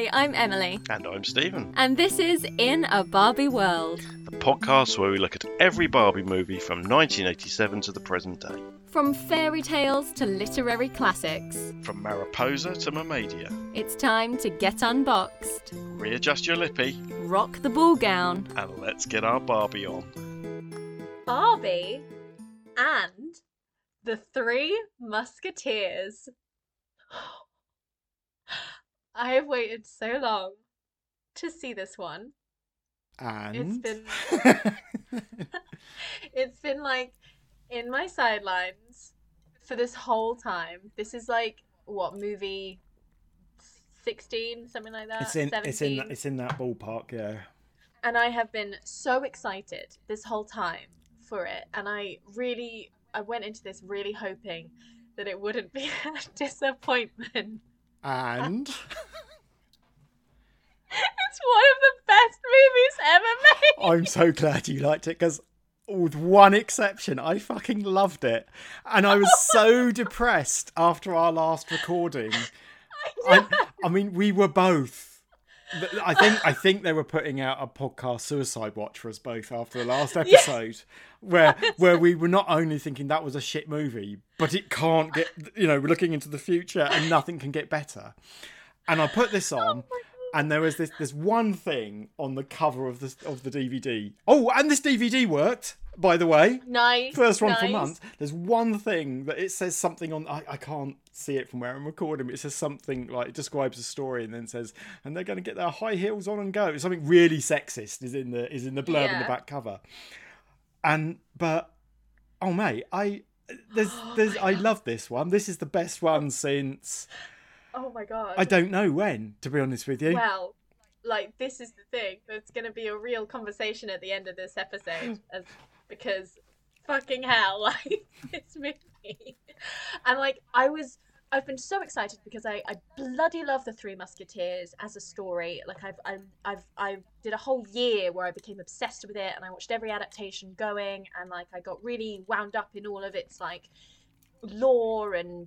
Hi, I'm Emily. And I'm Stephen. And this is In a Barbie World, the podcast where we look at every Barbie movie from 1987 to the present day. From fairy tales to literary classics. From Mariposa to Mermaidia. It's time to get unboxed. Readjust your lippy. Rock the ball gown. And let's get our Barbie on. Barbie and the Three Musketeers. I have waited so long to see this one. And It's been it's been like in my sidelines for this whole time. This is like what movie 16 something like that it's in 17 it's in it's in that ballpark, yeah. and I have been so excited this whole time for it and I really I went into this really hoping that it wouldn't be a disappointment. And It's one of the best movies ever made. I'm so glad you liked it because with one exception, I fucking loved it. And I was so depressed after our last recording. I, I mean, we were both. I think I think they were putting out a podcast suicide watch for us both after the last episode, where where we were not only thinking that was a shit movie, but it can't get you know we're looking into the future and nothing can get better. And I put this oh on, and there was this this one thing on the cover of the of the DVD. Oh, and this DVD worked, by the way. Nice. First one for months. There's one thing that it says something on. I, I can't see it from where I'm recording. But it says something like it describes a story and then says, and they're going to get their high heels on and go. Something really sexist is in the is in the blurb in the back cover. And but oh mate, I there's there's I love this one. This is the best one since Oh my god. I don't know when. To be honest with you. Well, like this is the thing. There's going to be a real conversation at the end of this episode, as because fucking hell, like this movie, and like I was. I've been so excited because I, I bloody love the Three Musketeers as a story. Like I've I, I've I did a whole year where I became obsessed with it, and I watched every adaptation going, and like I got really wound up in all of its like lore and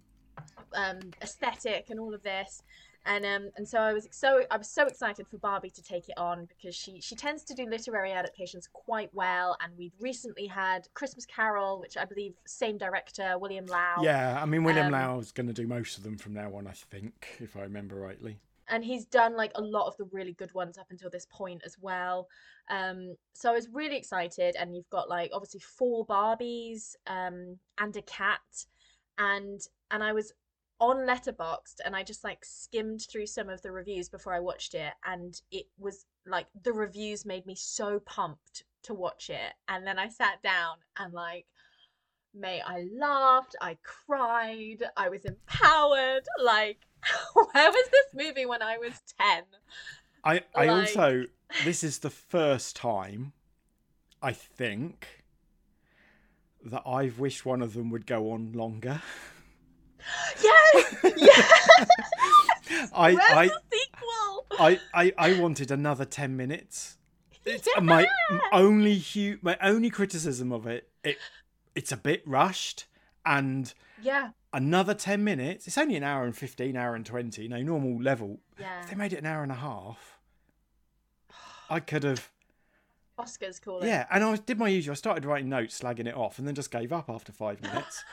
um, aesthetic and all of this. And um and so I was so I was so excited for Barbie to take it on because she she tends to do literary adaptations quite well. And we've recently had Christmas Carol which I believe same director William Lau. Yeah, I mean William Um, Lau's going to do most of them from now on, I think, if I remember rightly. and he's done like a lot of the really good ones up until this point as well. Um so I was really excited. And you've got like obviously four Barbies um and a cat. And and I was on Letterboxd and I just like skimmed through some of the reviews before I watched it and it was like the reviews made me so pumped to watch it and then I sat down and like mate I laughed I cried I was empowered like where was this movie when I was 10 I I Like- also this is the first time I think that I've wished one of them would go on longer. yes yes I where's I, the sequel I I I wanted another 10 minutes. It's my only hu- my only criticism of it it it's a bit rushed and yeah another 10 minutes. It's only an hour and 15 hour and 20, no normal level. yeah If they made it an hour and a half, I could have Oscar's calling Yeah, and I did my usual. I started writing notes, slagging it off, and then just gave up after five minutes.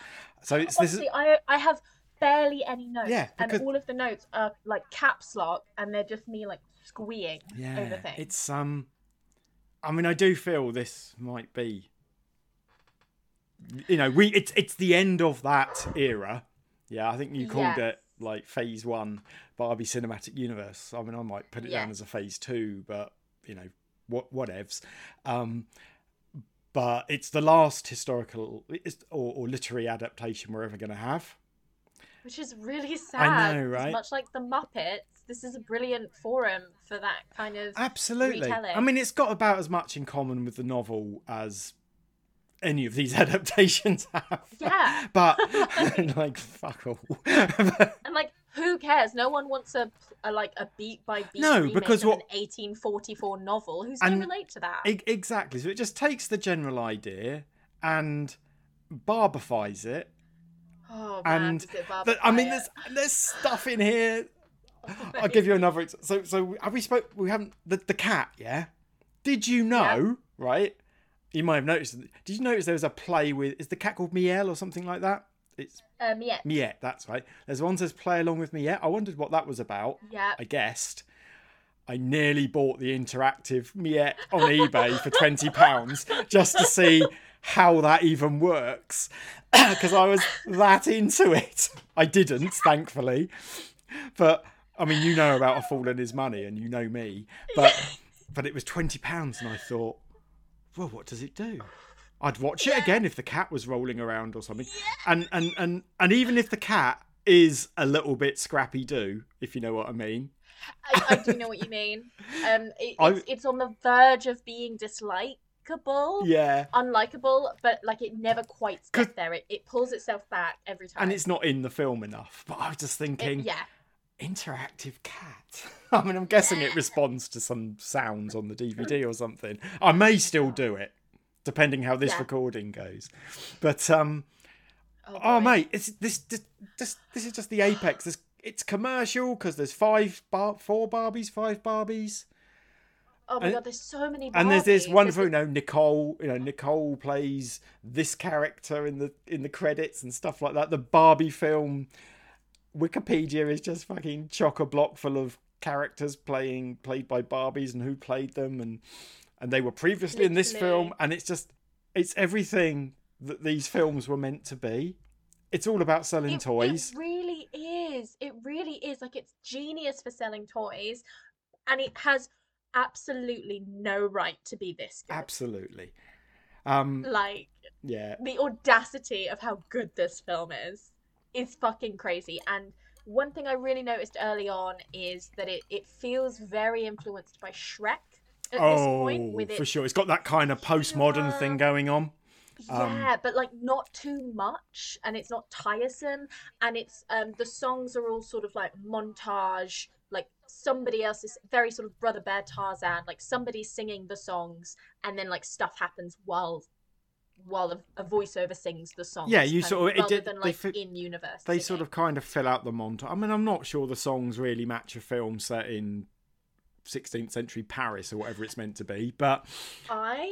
So it's this. Is, Honestly, I I have barely any notes. Yeah, because- and all of the notes are like caps lock, and they're just me like squeeing over yeah, things. it's um. I mean, I do feel this might be. You know, we it's it's the end of that era. Yeah, I think you called Yes. it like phase one Barbie cinematic universe. I mean, I might put it down as a phase two, but you know, what whatevs. Um, but it's the last historical or, or literary adaptation we're ever going to have. which is really sad. know, 'cause right? Much like the Muppets, this is a brilliant forum for that kind of. Absolutely. retelling. I mean, it's got about as much in common with the novel as any of these adaptations have. Yeah. but like, fuck all. And like, who cares? No one wants a, a like a beat by beat No, remake because of what- an 1844 novel. Who's going to relate to that? E- exactly. So it just takes the general idea and barbifies it. oh man, and it But, I mean, there's there's stuff in here. I'll give you another. ex- So, so have we spoke? We haven't the the cat. Yeah. Did you know? Right. You might have noticed. Did you notice there was a play with? Is the cat called Miel or something like that? It's Um, yeah, Miette. That's right. There's one that says play along with Miette. I wondered what that was about. yeah. I guessed. I nearly bought the interactive Miette on eBay for twenty pounds just to see how that even works, because I was that into it. I didn't, thankfully, but I mean, you know about a fool and his money, and you know me, but but it was twenty pounds, and I thought, well, what does it do? I'd watch it again if the cat was rolling around or something, and and and and even if the cat is a little bit scrappy do, if you know what I mean. I, I do know what you mean. Um, it, it's, it's on the verge of being dislikable, Yeah. unlikable, but like it never quite gets there. It, it pulls itself back every time. And it's not in the film enough. But I was just It- thinking, yeah, interactive cat. I mean, I'm guessing it responds to some sounds on the DVD or something. I may still do it, depending how this Yeah. recording goes. But um, oh, oh mate, it's this this this, this is just the apex. This, it's commercial because there's five bar, four Barbies, five Barbies. oh my and- god, there's so many. and there's this Barbies. wonderful, you know, Nicole. You know, Nicole plays this character in the in the credits and stuff like that. The Barbie film Wikipedia is just fucking chock a block full of characters playing played by Barbies and who played them and and they were previously in this film and it's just it's everything that these films were meant to be. It's all about selling It, toys. It really is. It really is. Like it's genius for selling toys, and it has absolutely no right to be this good. Absolutely. Um Like yeah. the audacity of how good this film is is fucking crazy. And one thing I really noticed early on is that it, it feels very influenced by Shrek at this Oh, point. With for sure. It's got that kind of postmodern thing going on. um, yeah, but like not too much, and it's not tiresome, and it's um the songs are all sort of like montage, like somebody else is very sort of Brother Bear Tarzan, like somebody's singing the songs, and then like stuff happens while while a, a voiceover sings the songs. Yeah, you sort of- it rather did- than like fi- in universe. they sort of kind of fill out the montage. I mean, I'm not sure the songs really match a film set in 16th century Paris or whatever it's meant to be, but I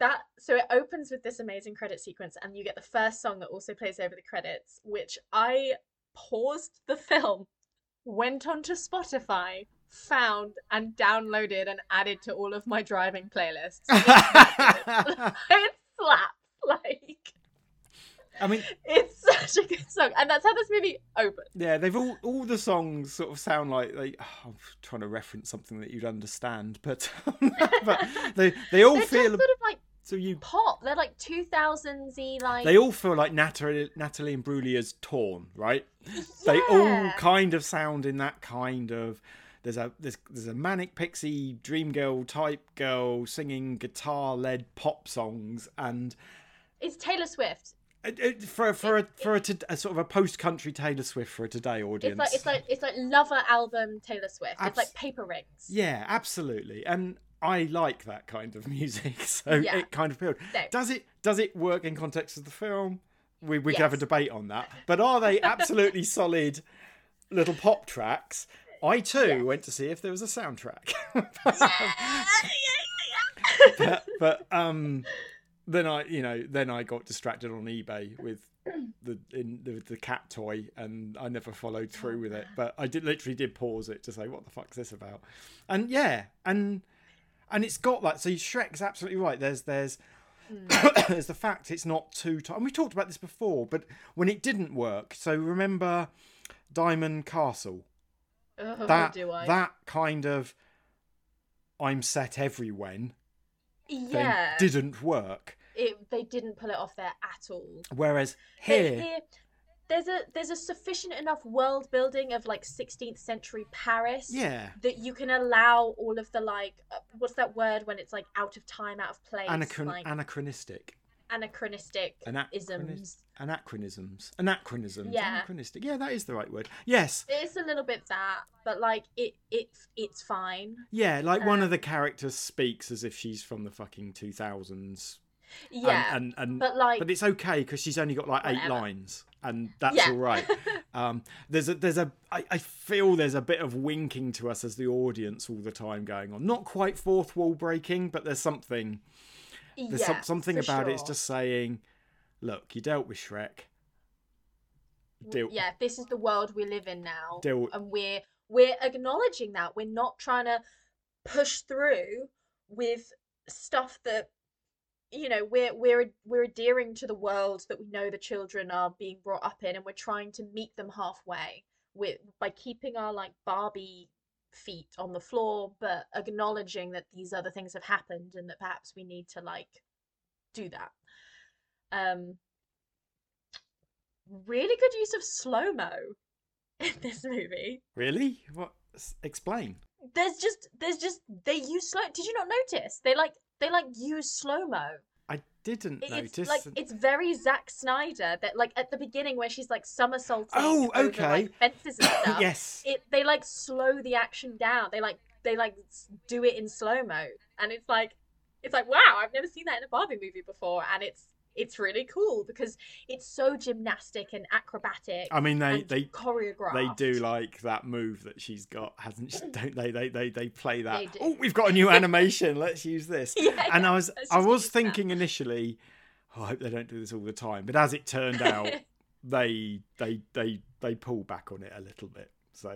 that so it opens with this amazing credit sequence and you get the first song that also plays over the credits which I paused the film went onto Spotify found and downloaded and added to all of my driving playlists. It slaps like I mean, it's such a good song and that's how this movie opens yeah, they've all all the songs sort of sound like they. oh, I'm trying to reference something that you'd understand, but but they they all they're feel sort of like so you. pop they're like 2000s like They all feel like Natalie Natalie Imbruglia's Torn, right? they all kind of sound in that kind of there's a there's there's a manic pixie dream girl type girl singing guitar led pop songs and it's Taylor Swift for for a for a, a sort of a post country Taylor Swift for a today audience. It's like it's like it's like lover album Taylor Swift. Abs- it's like paper rings. yeah, absolutely, and I like that kind of music, so Yeah. it kind of appealed. No. Does it does it work in context of the film? We we could have a debate on that, but are they absolutely solid little pop tracks? I too Yes. went to see if there was a soundtrack. Yeah, but, but um then I you know then I got distracted on eBay with the in the, the cat toy and I never followed oh, through with it. but I did literally did pause it to say what the fuck's this about? And yeah and and it's got that so Shrek's absolutely right. There's there's hmm. there's the fact it's not too tight and we talked about this before but when it didn't work so remember Diamond Castle? Oh, that do I? that kind of I'm set every thing yeah. didn't work. It, they didn't pull it off there at all. Whereas Here, here, there's a there's a sufficient enough world building of like 16th century Paris. yeah, That you can allow all of the like, uh, what's that word when it's like out of time, out of place, anachron- like anachronistic, anachronistic Anachronis- isms. anachronisms, anachronisms, Yeah. anachronistic. Yeah, that is the right word. Yes, It's a little bit that, but like it it's it's fine. yeah, like one of Um, the characters speaks as if she's from the fucking two thousands. Yeah, and and, and but like but it's okay because she's only got like eight lines. and that's Yeah. all right. Um, there's a there's a I, I feel there's a bit of winking to us as the audience all the time going on. Not quite fourth wall breaking, but there's something there's yeah, some, something about it. It's just saying, look, you dealt with Shrek. Deal, yeah this is the world we live in now Deal- and we're we're acknowledging that we're not trying to push through with stuff that you know we're we're we're adhering to the world that we know the children are being brought up in and we're trying to meet them halfway with by keeping our like barbie feet on the floor but acknowledging that these other things have happened and that perhaps we need to like do that um really good use of slow mo in this movie. Really? What? S- Explain. There's just there's just they use slow. Did you not notice? They like they like use slow mo. I didn't It's notice. like it's very Zack Snyder that like at the beginning where she's like somersaulting. Oh, over, okay. like, fences and stuff. yes. It they like slow the action down. They like they like do it in slow mo, and it's like it's like wow, I've never seen that in a Barbie movie before, and it's it's really cool because it's so gymnastic and acrobatic. I mean, they they choreograph. they do like that move that she's got, hasn't she? Don't they? They they they play that. They. Oh, we've got a new animation. Let's use this. Yeah, and I was I was use that. thinking initially, oh, I hope they don't do this all the time. But as it turned out, they they they they pull back on it a little bit. So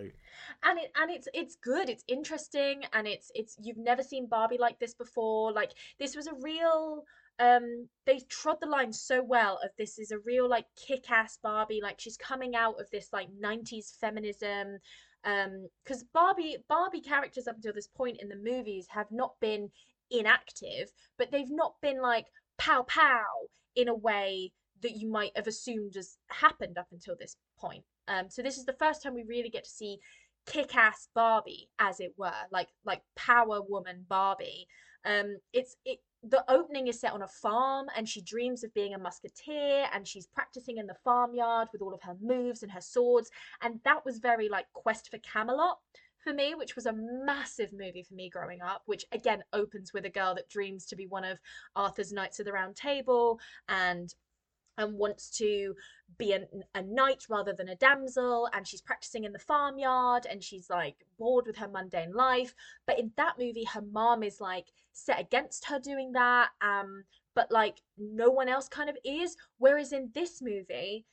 and it and it's it's good it's interesting and it's it's you've never seen barbie like this before like this was a real um they trod the line so well of this is a real like kick-ass barbie like she's coming out of this like 90s feminism um because barbie barbie characters up until this point in the movies have not been inactive but they've not been like pow pow in a way that you might have assumed has happened up until this point um so this is the first time we really get to see kick-ass Barbie, as it were, like like power woman Barbie. Um, it's it. The opening is set on a farm, and she dreams of being a musketeer, and she's practicing in the farmyard with all of her moves and her swords, and that was very like Quest for Camelot for me, which was a massive movie for me growing up. Which again opens with a girl that dreams to be one of Arthur's Knights of the Round Table, and and wants to be a, a knight rather than a damsel and she's practicing in the farmyard and she's like bored with her mundane life. But in that movie her mom is like set against her doing that um but like no one else kind of is. Whereas in this movie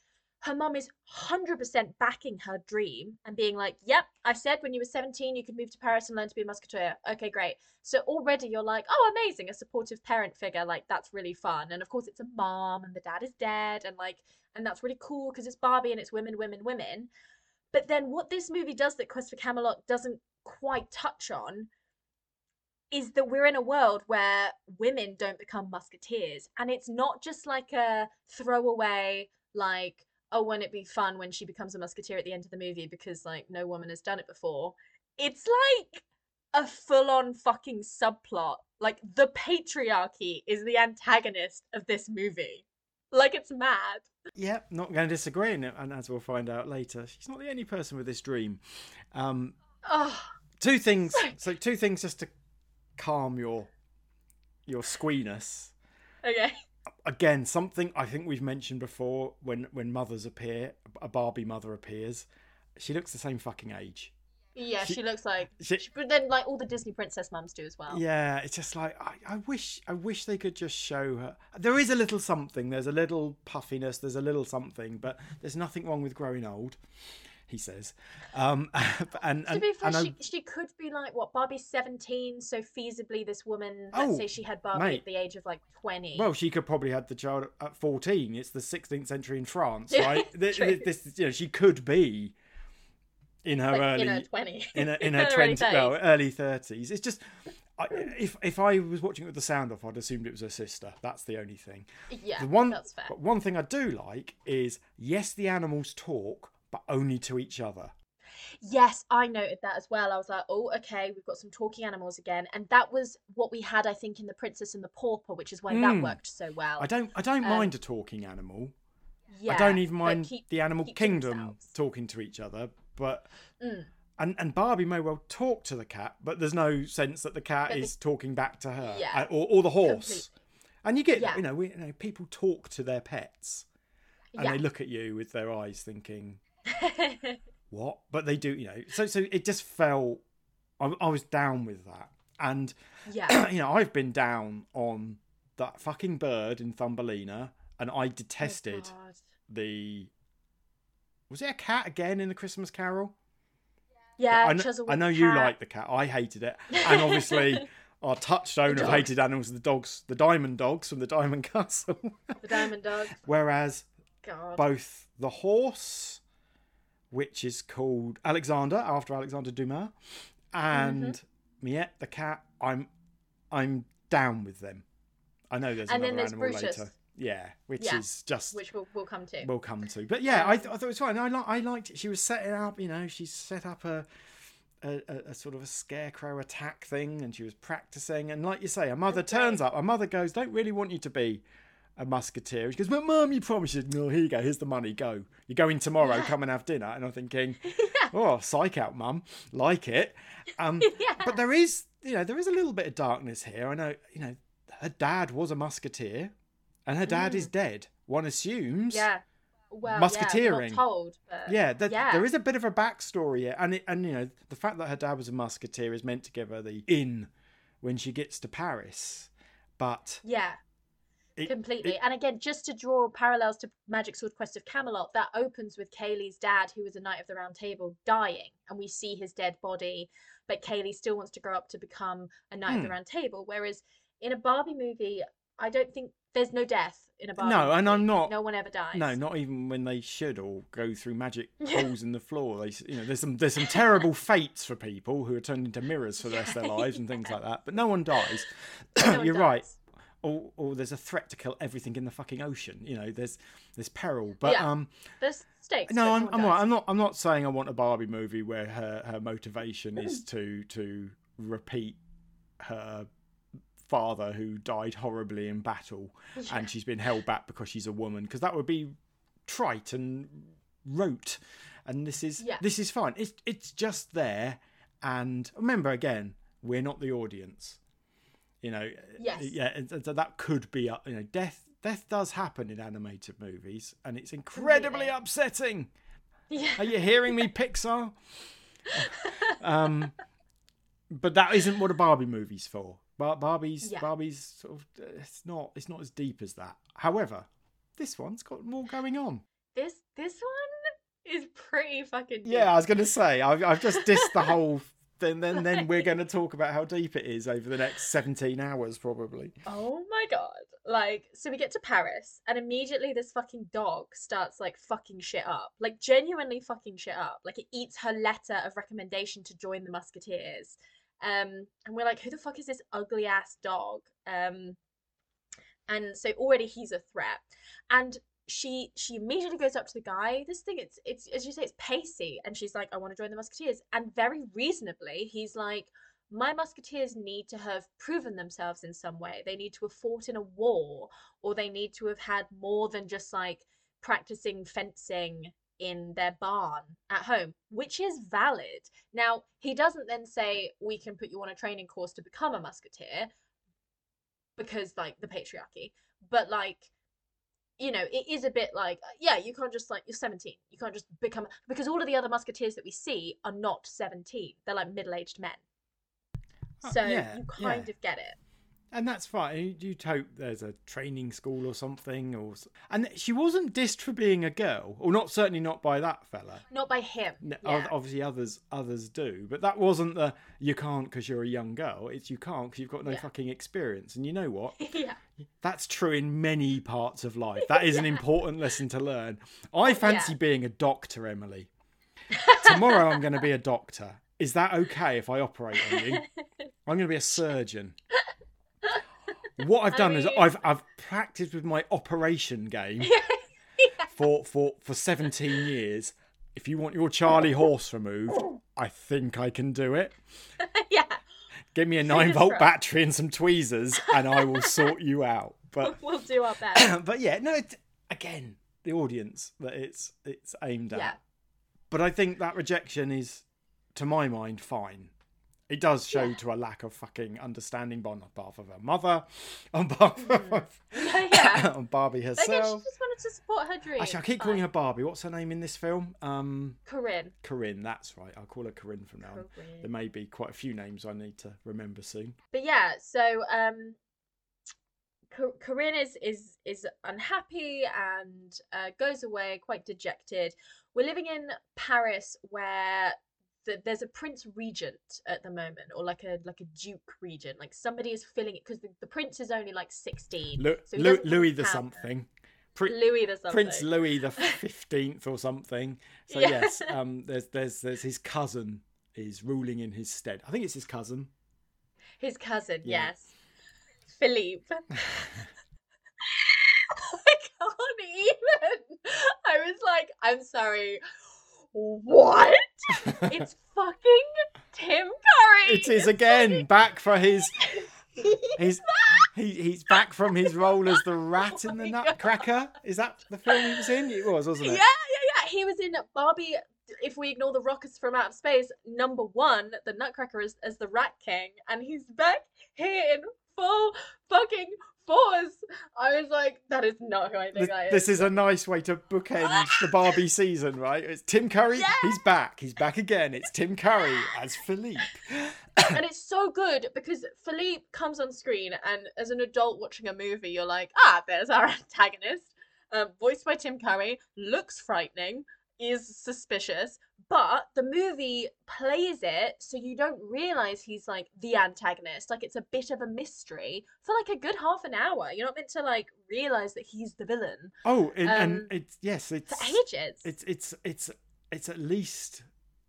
her mom is 100% backing her dream and being like yep i said when you were 17 you could move to paris and learn to be a musketeer. Okay great. So already you're like oh amazing a supportive parent figure like that's really fun. And of course it's a mom and the dad is dead and like and that's really cool because it's barbie and it's women women women. But then what this movie does that quest for camelot doesn't quite touch on is that we're in a world where women don't become musketeers. And it's not just like a throwaway like oh won't it be fun when she becomes a musketeer at the end of the movie because like no woman has done it before it's like a full-on fucking subplot like the patriarchy is the antagonist of this movie like it's mad yeah, not going to disagree. And, and as we'll find out later, she's not the only person with this dream. Um, oh two things. So two things just to calm your your squeeness. okay Again, something I think we've mentioned before. When when mothers appear, a Barbie mother appears, she looks the same fucking age. yeah She- she, looks like She, but then like all the disney princess mums do as well yeah, it's just like I, I wish I wish they could just show her. There is a little something. There's a little puffiness. There's a little something, but there's nothing wrong with growing old. He says, um, and to be fair, and she, she could be like what Barbie's seventeen, so feasibly this woman, let's Oh, say she had Barbie mate. at the age of like twenty. Well, she could probably have the child at 14. It's the 16th century in France, right? Th- true. th- this, you know, she could be in her like, early in her twenty, in her, in her early 20 well, 30s. early 30s. It's just I, if if I was watching it with the sound off, I'd assumed it was her sister. That's the only thing. yeah, the one that's fair. but one thing I do like is yes, the animals talk, but only to each other. Yes, I noted that as well. I was like, oh, okay, we've got some talking animals again, and that was what we had, I think, in the Princess and the Pauper, which is why that Mm. worked so well. I don't I don't Um, mind a talking animal. yeah, I don't even mind keep- the animal kingdom themselves. talking to each other, but Mm. and and Barbie may well talk to the cat, but there's no sense that the cat the- is talking back to her, Yeah, uh, or or the horse. completely. And you get Yeah. you know we you know people talk to their pets. and Yeah. they look at you with their eyes thinking, "What?" But they do, you know. So so it just felt. I, I was down with that, and yeah. you know I've been down on that fucking bird in Thumbelina, and I oh, detested Oh, the. Was it a cat again in the Christmas Carol? Yeah, I, know, I know you like the cat. I hated it, and obviously our touchstone of hated animals the dogs, the diamond dogs from the Diamond Castle. the diamond dog. Whereas God. both the horse, which is called Alexander after Alexander Dumas, and Mm-hmm. Miette the cat, I'm I'm down with them. I know there's And another there's animal Brutus. later. Yeah, which Yeah. is just which we'll, we'll come to. we'll come to. But yeah, I, th- I thought it was fine. I, li- I liked it. She was setting up, you know, she set up a, a, a, a sort of a scarecrow attack thing and she was practicing. And like you say, her mother Okay. turns up. Her mother goes, Don't really want you to be a musketeer. She goes, But mum, you promised. Said, No, here you go. Here's the money. Go. You're going tomorrow. Come and have dinner. And I'm thinking, Oh, psych out, mum. Like it. Um, yeah. But there is, you know, there is a little bit of darkness here. I know, you know, her dad was a musketeer and her dad is dead. One assumes. Mm. yeah. Well, Musketeering. Yeah, told, but Yeah, there, yeah. there is a bit of a backstory here, and it, and you know the fact that her dad was a musketeer is meant to give her the in when she gets to Paris, but Yeah, it, completely. it- and again, just to draw parallels to Magic Sword Quest of Camelot, that opens with Kayley's dad, who was a Knight of the Round Table, dying, and we see his dead body, but Kaylee still wants to grow up to become a Knight of the Hmm. Round Table. Whereas in a Barbie movie, I don't think there's no death in a Barbie. No, and. I'm not- No one ever dies. no, not even when they should all go through magic holes in the floor. They, you know, there's some there's some terrible fates for people who are turned into mirrors for the rest of their lives and things like that. But no one dies. No You're right. Or, or there's a threat to kill everything in the fucking ocean. You know, there's there's peril. But Yeah. um, There's stakes. No, I'm, I'm, right. I'm not. I'm not saying I want a Barbie movie where her, her motivation is to to repeat her father who died horribly in battle, and she's been held back because she's a woman. Because that would be trite and rote. And this is Yeah. this is fine. It's it's just there. And remember again, we're not the audience. You know. Yes. Yeah. and so that could be. You know, death. Death does happen in animated movies, and it's incredibly upsetting. Yeah. Are you hearing me, Pixar? um, but that isn't what a Barbie movie's for. Bar- Barbie's Yeah. Barbie's sort of it's not it's not as deep as that. However, this one's got more going on. This this one is pretty fucking. deep. Yeah, I was going to say I've, I've just dissed the whole. Then then then we're going to talk about how deep it is over the next seventeen hours probably. Oh my god. Like, so we get to Paris, and immediately this fucking dog starts like fucking shit up. Like, genuinely fucking shit up. Like, it eats her letter of recommendation to join the Musketeers. Um, and we're like, who the fuck is this ugly ass dog? Um, and so already he's a threat. And she she immediately goes up to the guy. This thing, it's it's as you say, it's pacey, and she's like, I want to join the Musketeers. And very reasonably, he's like, my musketeers need to have proven themselves in some way. They need to have fought in a war, or they need to have had more than just like practicing fencing in their barn at home, which is valid. Now, he doesn't then say, We can put you on a training course to become a musketeer because, like, the patriarchy, but like, you know, it is a bit like, uh, yeah, you can't just like, you're 17. You can't just become, because all of the other musketeers that we see are not 17. They're like middle aged men. Oh, So yeah, you kind yeah. of get it. And that's fine. You- You'd hope there's a training school or something, or and she wasn't dissed for being a girl, or not certainly not by that fella. Not by him. No, yeah. Obviously, others others do, but that wasn't the you can't because you're a young girl. It's you can't because you've got no Yeah. fucking experience. And you know what? yeah. That's true in many parts of life. That is an important lesson to learn. I fancy Yeah. being a doctor, Emily. Tomorrow I'm going to be a doctor. Is that okay if I operate on you? I'm going to be a surgeon. What I've I done is I've I've practiced with my operation game for for for 17 years. If you want your Charlie horse removed, I think I can do it. yeah. Give me a 9 Fingers volt battery and some tweezers and I will sort you out. But We'll do our best. but yeah, no, it, again, the audience that it's it's aimed at. Yeah. But I think that rejection is, to my mind, fine. It does show Yeah. to a lack of fucking understanding on behalf of her mother, on behalf of Yeah, on Barbie But again, she just wanted to support her dream. Actually, I keep calling her Barbie. What's her name in this film? Um, Corinne. Corinne. That's right. I'll call her Corinne from now on. There may be quite a few names I need to remember soon. But yeah, so um, Co- Corinne is is is unhappy and uh, goes away quite dejected. We're living in Paris where. The, there's a prince regent at the moment, or like a like a duke regent. Like somebody is filling it because the, the prince is only like sixteen. Lu- so Lu- Louis the something. Pri- Louis the something. Prince Louis the fifteenth or something. So Yeah. yes, um, there's there's there's his cousin is ruling in his stead. I think it's his cousin. His cousin, Yeah. yes. Philippe. I can't even. I was like, I'm sorry. What? It's fucking Tim Curry. It is again back for his. He's he, he's back from his role as the rat in the oh God. Nutcracker. Is that the film he was in? It was, wasn't it? yeah, yeah. Yeah. He was in Barbie. If we ignore the rockets from out of space, number one, the Nutcracker is as the Rat King, and he's back here in full fucking force. I was like, that is not who I think Th- I am. This is a nice way to bookend the Barbie season, right? It's Tim Curry. He's back. He's back again. It's Tim Curry as Philippe. and it's so good because Philippe comes on screen, and as an adult watching a movie, you're like, ah, there's our antagonist, um, voiced by Tim Curry, looks frightening, is suspicious, but the movie plays it so you don't realize he's like the antagonist. Like it's a bit of a mystery for like a good half an hour. You're not meant to like realize that he's the villain Oh, and, Um, and it's yes, it's for ages. it's it's it's it's at least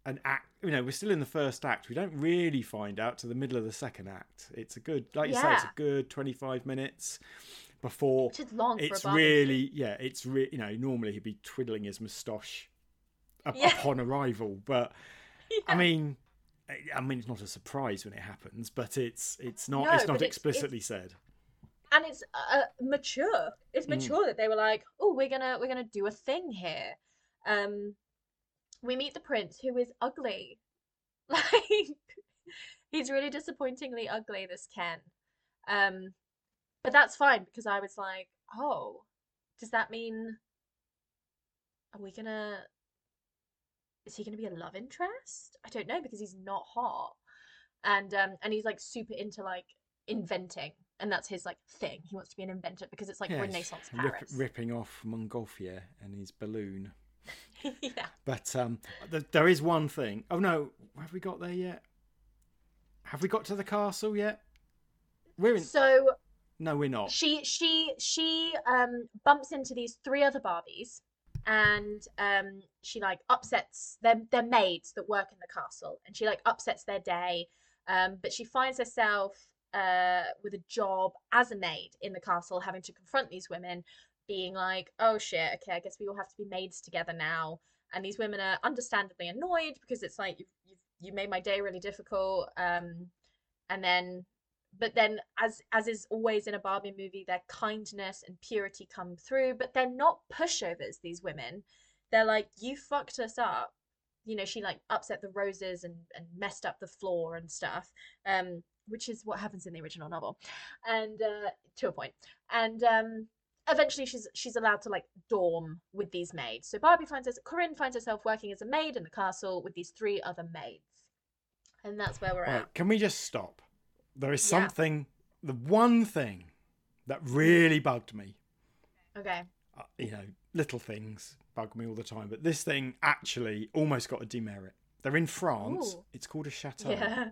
an act. You know, we're still in the first act. We don't really find out to the middle of the second act. It's a good, like you say, it's a good twenty-five minutes before Which is long it's really yeah. It's re- you know normally he'd be twiddling his moustache Yeah. upon arrival, but I mean. I mean, it's not a surprise when it happens, but it's it's not No, it's not but it's- explicitly said. and it's uh, mature. It's Mm. mature that they were like, "Oh, we're gonna we're gonna do a thing here." Um, we meet the prince, who is ugly. Like, he's really disappointingly ugly. This Ken. Um, but that's fine because I was like, "Oh, does that mean are we gonna? Is he gonna be a love interest? I don't know because he's not hot." And um, and he's like super into like inventing and that's his like thing he wants to be an inventor because it's like Yes, renaissance rip- paris ripping off Montgolfier and his balloon. yeah But um, th- there is one thing. Oh no, have we got there yet? Have we got to the castle yet? We're in. so No, we're not. she she she um bumps into these three other barbies and um she like upsets their their maids that work in the castle and she like upsets their day um but she finds herself uh with a job as a maid in the castle having to confront these women being like oh shit okay i guess we all have to be maids together now and these women are understandably annoyed because it's like you've, you made my day really difficult um and then but then as as is always in a barbie movie their kindness and purity come through but they're not pushovers these women. They're like you fucked us up. You know she like upset the roses and and messed up the floor and stuff um which is what happens in the original novel. And uh to a point. And um eventually she's she's allowed to like dorm with these maids. So barbie finds us corinne finds herself working as a maid in the castle with these three other maids. And that's where we're Right, at. can we just stop? There is Yeah. something. The one thing that really bugged me. okay uh, You know, little things bug me all the time, but this thing actually almost got a demerit. They're in France. Ooh. It's called a chateau. yeah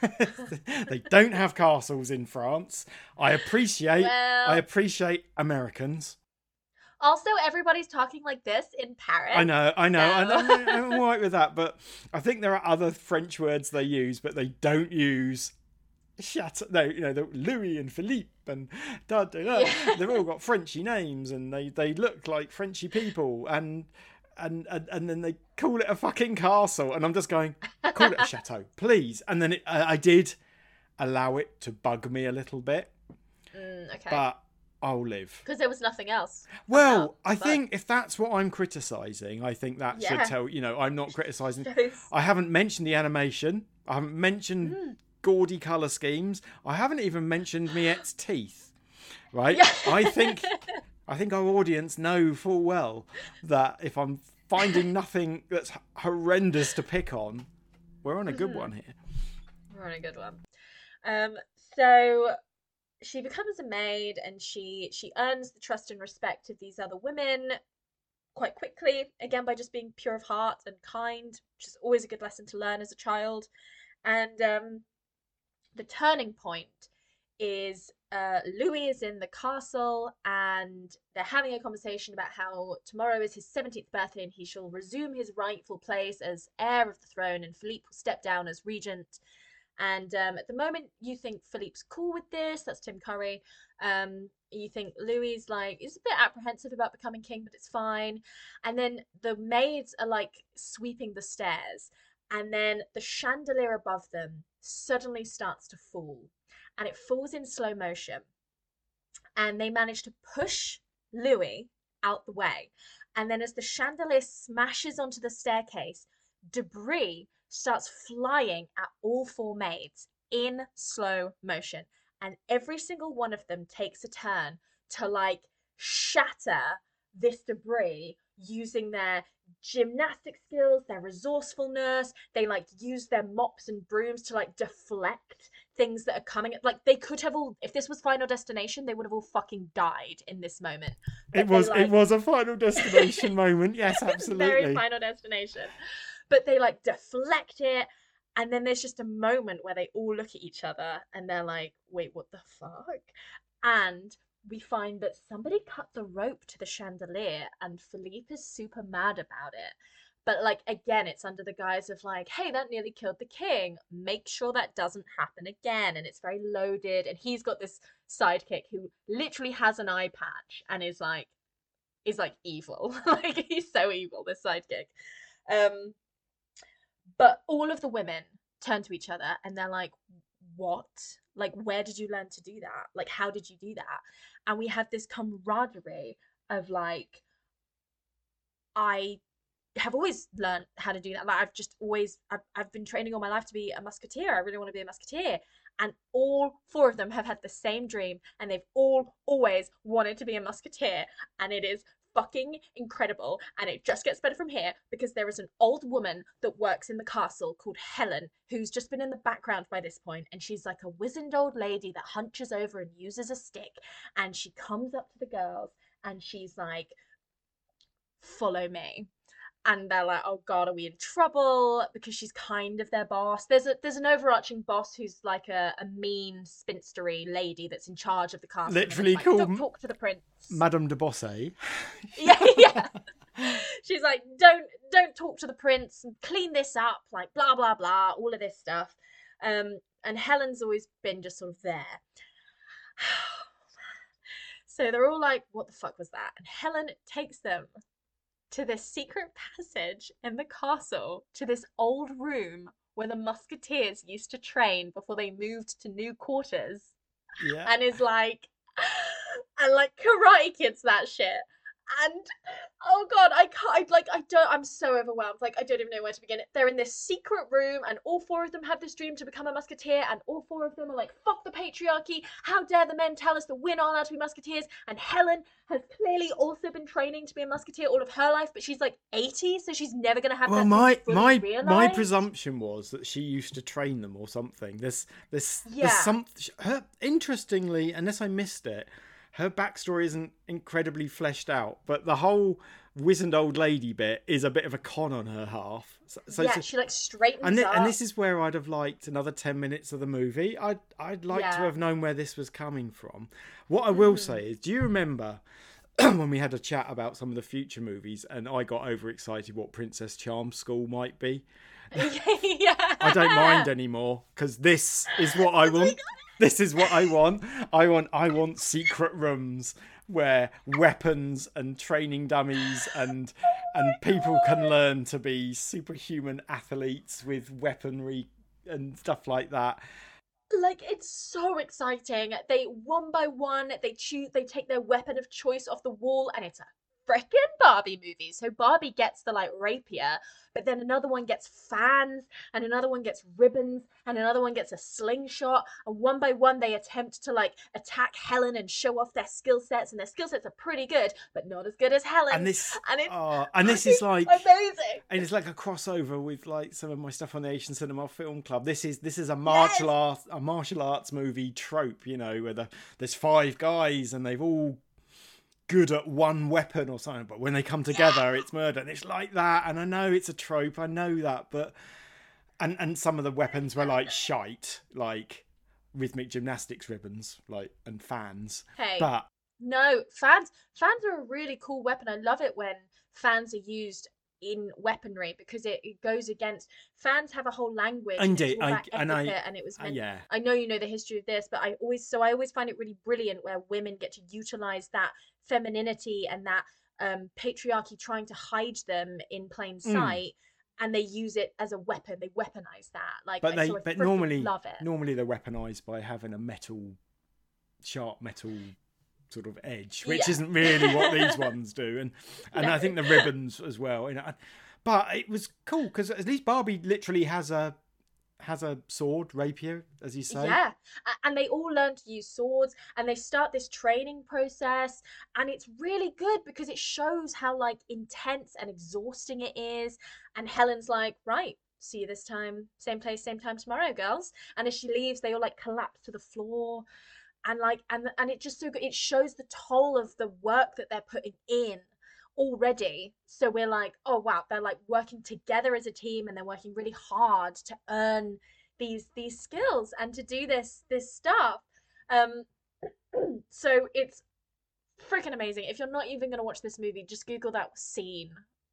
they don't have castles in France. I appreciate. I appreciate Americans. Also, everybody's talking like this in Paris. I know, I know, So- I'm, I'm all right with that. But I think there are other French words they use, but they don't use chateau. No, you know, the Louis and Philippe and da, da, da. Yeah. they've all got Frenchy names, and they they look like Frenchy people, and. And, and and then they call it a fucking castle, and I'm just going, call it a chateau, please. And then it, I, I did allow it to bug me a little bit, Mm, okay. but I'll live. Because there was nothing else. Well, out, I but- think if that's what I'm criticizing, I think that Yeah. should tell you know I'm not criticizing. I haven't mentioned the animation. I haven't mentioned Mm. Gaudy color schemes. I haven't even mentioned Miette's teeth. Right? Yeah. I think I think our audience know full well that if I'm finding nothing that's horrendous to pick on, we're on a good Mhm. one here. We're on a good one. Um, so she becomes a maid and she she earns the trust and respect of these other women quite quickly, again by just being pure of heart and kind, which is always a good lesson to learn as a child. And um, the turning point is uh, Louis is in the castle and they're having a conversation about how tomorrow is his 17th birthday and he shall resume his rightful place as heir of the throne and Philippe will step down as regent. And um, at the moment, you think Philippe's cool with this. That's Tim Curry. Um, you think Louis like is a bit apprehensive about becoming king, but it's fine. And then the maids are like sweeping the stairs, and then the chandelier above them suddenly starts to fall, and it falls in slow motion. And they manage to push Louis out the way. And then as the chandelier smashes onto the staircase, debris starts flying at all four maids in slow motion. And every single one of them takes a turn to like shatter this debris using their gymnastic skills, their resourcefulness. They like use their mops and brooms to like deflect things that are coming. Like they could have all, if this was Final Destination, they would have all fucking died in this moment. It But they, was like- it was a final destination moment. Yes, absolutely. very final destination. But they like deflect it, and then there's just a moment where they all look at each other and they're like, wait, what the fuck? And we find that somebody cut the rope to the chandelier, and Philippe is super mad about it. But like again, it's under the guise of like, hey, that nearly killed the king. Make sure that doesn't happen again. And it's very loaded. And he's got this sidekick who literally has an eye patch and is like is like evil. like he's so evil, this sidekick. Um but all of the women turn to each other and they're like, What? Like, where did you learn to do that? Like, how did you do that? And we have this camaraderie of like, I have always learned how to do that. Like, I've just always, I've, I've been training all my life to be a musketeer. I really want to be a musketeer. And all four of them have had the same dream and they've all always wanted to be a musketeer. And it is fucking incredible and it just gets better from here because there is an old woman that works in the castle called Helen who's just been in the background by this point and she's like a wizened old lady that hunches over and uses a stick and she comes up to the girls and she's like follow me and they're like oh god are we in trouble because she's kind of their boss there's a there's an overarching boss who's like a, a mean spinstery lady that's in charge of the castle Literally like, called don't talk to the prince Madame de Bosse. yeah, yeah. She's like, don't don't talk to the prince and clean this up, like blah blah blah, all of this stuff. Um, and Helen's always been just sort of there. so they're all like, what the fuck was that? And Helen takes them to this secret passage in the castle to this old room where the musketeers used to train before they moved to new quarters Yeah. and is like and like karate kids that shit and oh god i can't I, like i don't i'm so overwhelmed. Like i don't even know where to begin. They're in this secret room and all four of them have this dream to become a musketeer and all four of them are like fuck the patriarchy. How dare the men tell us that we're not allowed to be musketeers? And helen has clearly also been training to be a musketeer all of her life but she's like 80 so she's never gonna have well, that my my my presumption was that she used to train them or something. this this Yeah. there's some her interestingly, unless I missed it, her backstory isn't incredibly fleshed out. But the whole wizened old lady bit is a bit of a con on her half. So, so yeah she like straightens and, thi- up and this is where I'd have liked another 10 minutes of the movie. I'd, I'd like to have known where this was coming from. What I will Mm. say is, do you remember when we had a chat about some of the future movies and I got overexcited what Princess Charm School might be? yeah I don't mind anymore because this is what I want. This is what I want. I want I want secret rooms where weapons and training dummies and and people can learn to be superhuman athletes with weaponry and stuff like that. like it's so exciting they one by one they choose they take their weapon of choice off the wall and it's a frickin' Barbie movies. So Barbie gets the like rapier, but then another one gets fans, and another one gets ribbons, and another one gets a slingshot, and one by one they attempt to like attack Helen and show off their skill sets, and their skill sets are pretty good, but not as good as Helen. And this, and it's oh, and this is like amazing. and it's like a crossover with like some of my stuff on the Asian Cinema Film Club. This is this is a martial Yes. art a martial arts movie trope, you know, where the, there's five guys and they've all good at one weapon or something, but when they come together, it's murder. And it's like that. And I know it's a trope, I know that, but and and some of the weapons were like shite, like rhythmic gymnastics ribbons, like and fans. Hey, But no, fans fans are a really cool weapon. I love it when fans are used in weaponry because it, it goes against fans have a whole language and it's Indeed, all I- and I- and it was uh, yeah, I know you know the history of this, but I always so I always find it really brilliant where women get to utilize that femininity and that um, patriarchy trying to hide them in plain Mm. sight, and they use it as a weapon. They weaponize that, like. but they so but normally love it. normally they're weaponized by having a metal sharp metal sort of edge which Yeah. isn't really what these ones do and and No. i think the ribbons as well you know but it was cool because at least barbie literally has a has a sword rapier as you say Yeah, and they all learn to use swords, and they start this training process, and it's really good because it shows how like intense and exhausting it is. And Helen's like, right, see you this time, same place, same time tomorrow, girls. And as she leaves, they all like collapse to the floor, and like, and and it just so good. It shows the toll of the work that they're putting in already. So we're like, oh wow, they're like working together as a team, and they're working really hard to earn these these skills and to do this this stuff. Um so it's freaking amazing. If you're not even going to watch this movie just google that scene.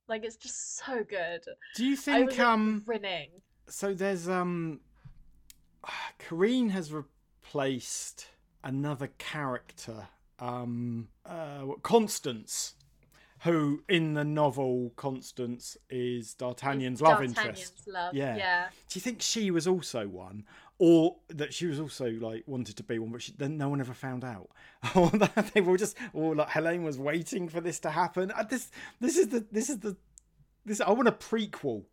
Like it's just so good. Do you think was like, um grinning. so there's um Corinne has replaced another character um uh Constance who in the novel Constance is D'Artagnan's love interest. Love Yeah. yeah Do you think she was also one, or that she was also like wanted to be one, but she, then no one ever found out, or that they were just, or like Helene was waiting for this to happen? Uh, This, this is the, this is the, this. I want a prequel.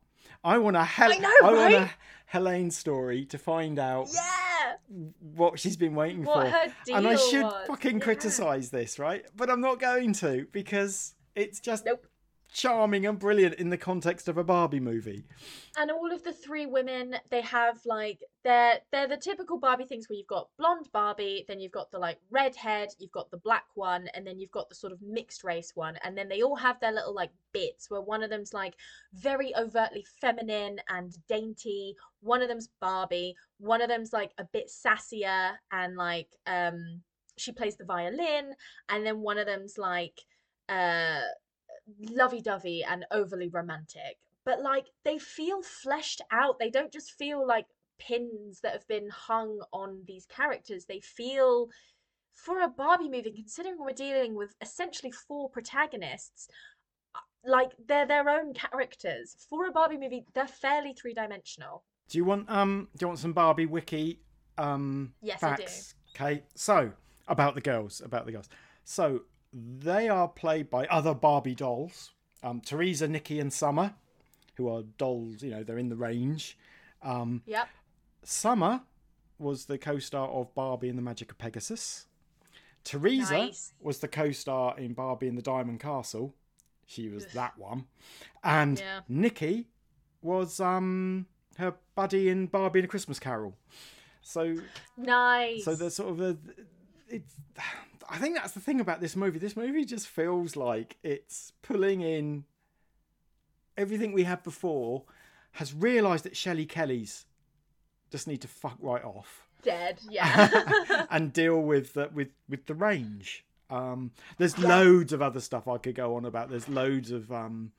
I want a Hel- I know, want a right? Helene story to find out yeah what she's been waiting what for. and I should was. fucking Yeah. criticize this, right? But I'm not going to because it's just Nope. charming and brilliant in the context of a Barbie movie. and all of the three women they have like they're they're the typical barbie things where you've got blonde barbie then you've got the like redhead you've got the black one and then you've got the sort of mixed race one and then they all have their little like bits where one of them's like very overtly feminine and dainty one of them's barbie one of them's like a bit sassier and like um she plays the violin and then one of them's like uh lovey-dovey and overly romantic but like they feel fleshed out they don't just feel like pins that have been hung on these characters they feel for a barbie movie considering we're dealing with essentially four protagonists uh, like they're their own characters for a barbie movie they're fairly three-dimensional Do you want um do you want some Barbie wiki um Yes, I do. facts? Okay. So, about the girls, about the girls. So, they are played by other Barbie dolls. Um Teresa, Nikki and Summer, who are dolls, you know, they're in the range. Um yep Summer was the co-star of Barbie and the Magic of Pegasus. Teresa Nice. was the co-star in Barbie and the Diamond Castle. She was that one. And Yeah. Nikki was um her buddy in Barbie and a Christmas Carol. So nice so they're sort of a it's I think that's the thing about this movie. This movie just feels like it's pulling in everything we had before, has realised that Shelley Kelly's just need to fuck right off dead yeah and deal with the, with with the range. Um, there's loads of other stuff I could go on about. There's loads of um,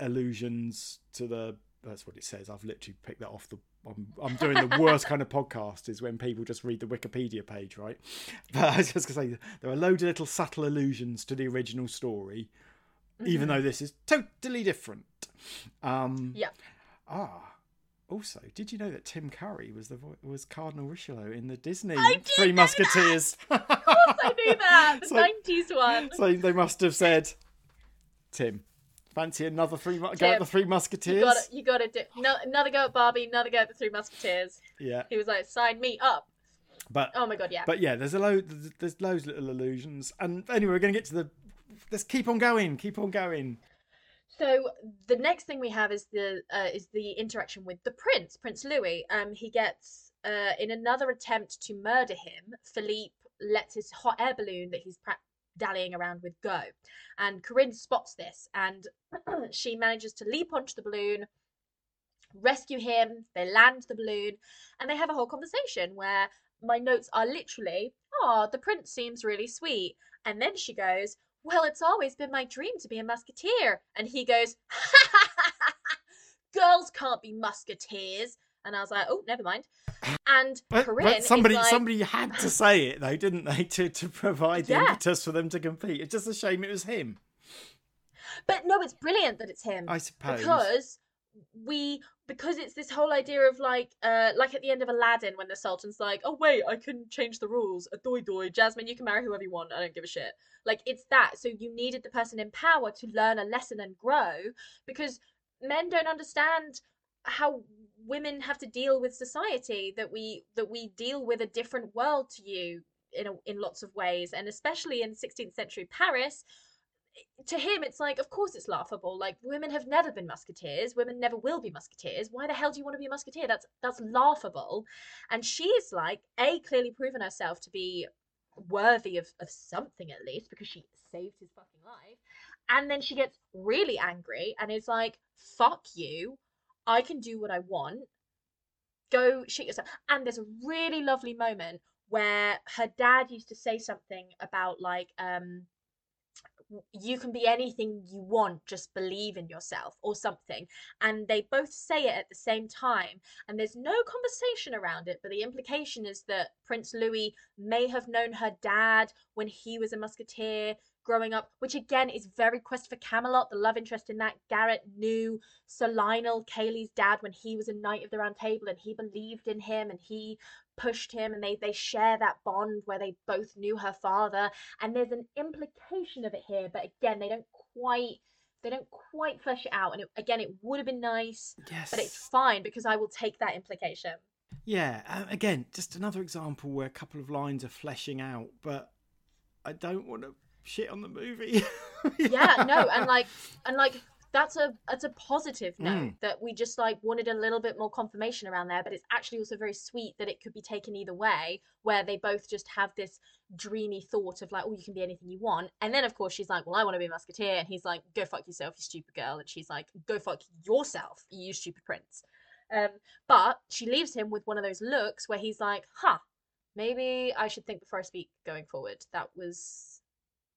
allusions to the. That's what it says. I've literally picked that off the. I'm, I'm doing the worst kind of podcast is when people just read the Wikipedia page, right? But I was just gonna say there are loads of little subtle allusions to the original story, even though this is totally different. Um, yeah Ah, Also, did you know that Tim Curry was the vo- was Cardinal Richelieu in the Disney Three Musketeers? Of course I knew that. The So- 90s one. so they must have said, Tim, fancy another three go at the Three Musketeers? You got to do no, another go at Barbie, another go at the Three Musketeers. Yeah, He was like, "Sign me up." but Oh my god, yeah. but yeah, there's a load. There's, there's loads of little illusions, and anyway, we're gonna get to the. Let's keep on going. Keep on going. So the next thing we have is the uh, is the interaction with the prince, Prince Louis. Um, he gets uh, in another attempt to murder him. Philippe lets his hot air balloon that he's pra- dallying around with go, and Corinne spots this, and she manages to leap onto the balloon, rescue him. They land the balloon, and they have a whole conversation where my notes are literally, "Oh, the prince seems really sweet," and then she goes, well, it's always been my dream to be a musketeer. And he goes, girls can't be musketeers. And I was like, oh, never mind. And But, but somebody like, somebody had to say it though, didn't they, to to provide the Yeah. impetus for them to compete. It's just a shame it was him. but no, it's brilliant that it's him. I suppose. because we because it's this whole idea of like uh like at the end of Aladdin when the Sultan's like, oh wait, I can change the rules. A doy doy, Jasmine, you can marry whoever you want. I don't give a shit. Like it's that. So you needed the person in power to learn a lesson and grow because men don't understand how women have to deal with society that we that we deal with a different world to you in a, in lots of ways. And especially in 16th century Paris to him it's like of course it's laughable. Like women have never been musketeers. Women never will be musketeers. Why the hell do you want to be a musketeer? That's that's laughable. And she's like a clearly proven herself to be worthy of, of something at least because she saved his fucking life. And then she gets really angry and is like fuck you i can do what i want. Go shit yourself. And there's a really lovely moment where her dad used to say something about like um you can be anything you want just believe in yourself or something. And they both say it at the same time and there's no conversation around it but the implication is that prince louis may have known her dad when he was a musketeer growing up which again is very quest for camelot the love interest in that garrett knew sir lionel Kayley's dad when he was a knight of the round table and he believed in him and he pushed him and they they share that bond where they both knew her father. And there's an implication of it here but again they don't quite they don't quite flesh it out. And it, again it would have been nice Yes. but it's fine because i will take that implication. Yeah, uh, again, just another example where a couple of lines are fleshing out, but I don't want to shit on the movie. yeah. No and like and like that's a that's a positive note Mm. that we just like wanted a little bit more confirmation around there but it's actually also very sweet that it could be taken either way where they both just have this dreamy thought of like oh you can be anything you want. And then of course she's like well i want to be a musketeer. And he's like go fuck yourself you stupid girl. And she's like go fuck yourself you stupid prince. Um but she leaves him with one of those looks where he's like huh maybe i should think before i speak going forward. That was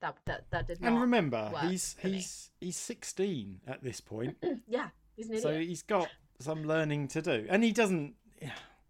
that that that did not and remember, he's he's he's 16 at this point, yeah he's an so he's got some learning to do, and he doesn't.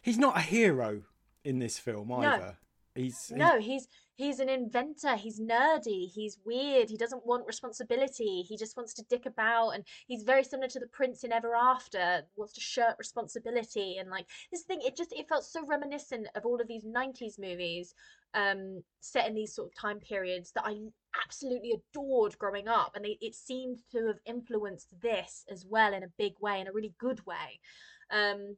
He's not a hero in this film either. He's, he's no he's he's an inventor he's nerdy he's weird he doesn't want responsibility he just wants to dick about and he's very similar to the prince in ever after wants to shirk responsibility and like this thing it just it felt so reminiscent of all of these 90s movies um set in these sort of time periods that i absolutely adored growing up and they, it seemed to have influenced this as well in a big way in a really good way. Um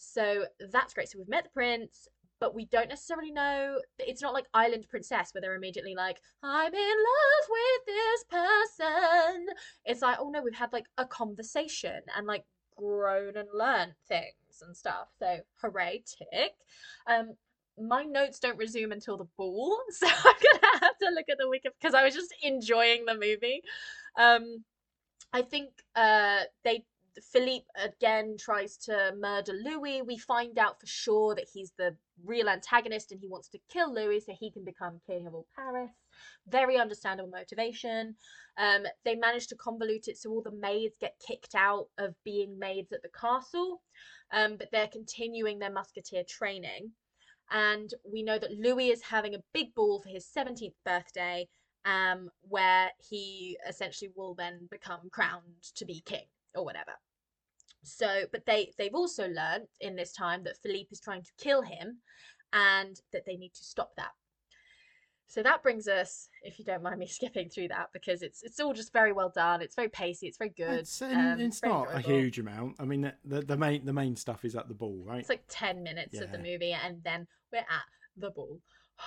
so that's great. So we've met the prince but we don't necessarily know it's not like island princess where they're immediately like i'm in love with this person. It's like oh no we've had like a conversation and like grown and learned things and stuff. So hooray tick. Um my notes don't resume until the ball so i'm gonna have to look at the wiki because i was just enjoying the movie. Um i think uh they Philippe again tries to murder Louis. We find out for sure that he's the real antagonist and he wants to kill Louis so he can become king of all Paris. Very understandable motivation. Um, they manage to convolute it so all the maids get kicked out of being maids at the castle, um, but they're continuing their musketeer training. And we know that Louis is having a big ball for his 17th birthday, um, where he essentially will then become crowned to be king or whatever. So, but they they've also learned in this time that Philippe is trying to kill him, and that they need to stop that. So that brings us, if you don't mind me skipping through that, because it's it's all just very well done. It's very pacey. It's very good. It's, um, um, it's very not a huge amount. I mean, the, the, the main the main stuff is at the ball, right? It's like ten minutes of the movie, and then we're at the ball.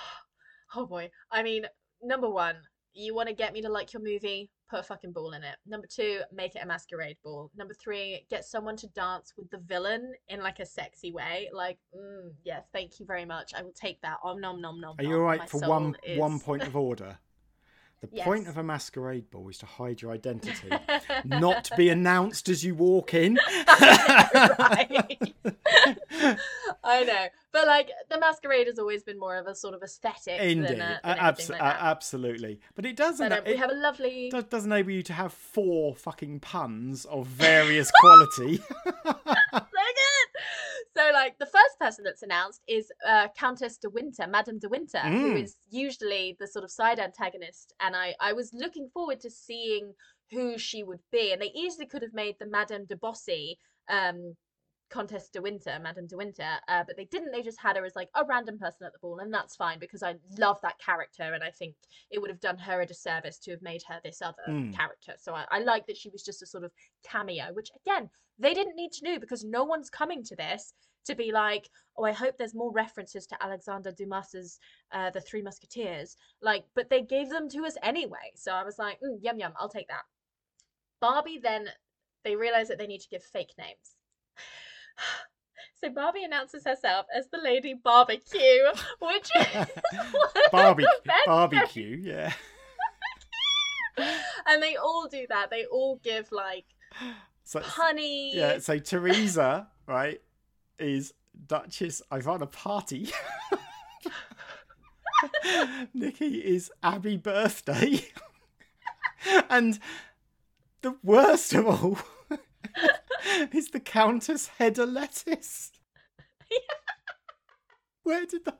Oh boy! I mean, number one, you want to get me to like your movie? Put a fucking ball in it. Number two, make it a masquerade ball. Number three, get someone to dance with the villain in like a sexy way. Like, mm, yes, thank you very much. I will take that. Om nom nom nom. Are you all My right for one is- one point of order? The point of a masquerade ball is to hide your identity, not be announced as you walk in. Right. I know, but like the masquerade has always been more of a sort of aesthetic Indeed, than, uh, than abs- like absolutely. But it does. But, uh, we it have a lovely. does, does enable you to have four fucking puns of various quality. so good. So, like, the first person that's announced is uh, Countess de Winter, Madame de Winter, who Mm. is usually the sort of side antagonist. And I, I was looking forward to seeing who she would be. And they easily could have made the Madame de Bossé um, Countess de Winter, Madame de Winter, uh, but they didn't. They just had her as like a random person at the ball, and that's fine because I love that character, and I think it would have done her a disservice to have made her this other Mm. character. So I, I like that she was just a sort of cameo, which again they didn't need to do because no one's coming to this to be like, oh, I hope there's more references to Alexander Dumas's uh, The Three Musketeers. Like, but they gave them to us anyway. So I was like, mm, yum yum, I'll take that. Barbie then they realize that they need to give fake names. So Barbie announces herself as the Lady Barbecue, which is Barbie barbecue, yeah. and they all do that. They all give like So, punny. yeah, so Teresa, right, is Duchess Ivana Party. Nikki is Abby Birthday. and the worst of all is the Countess Header Lettuce. Where did that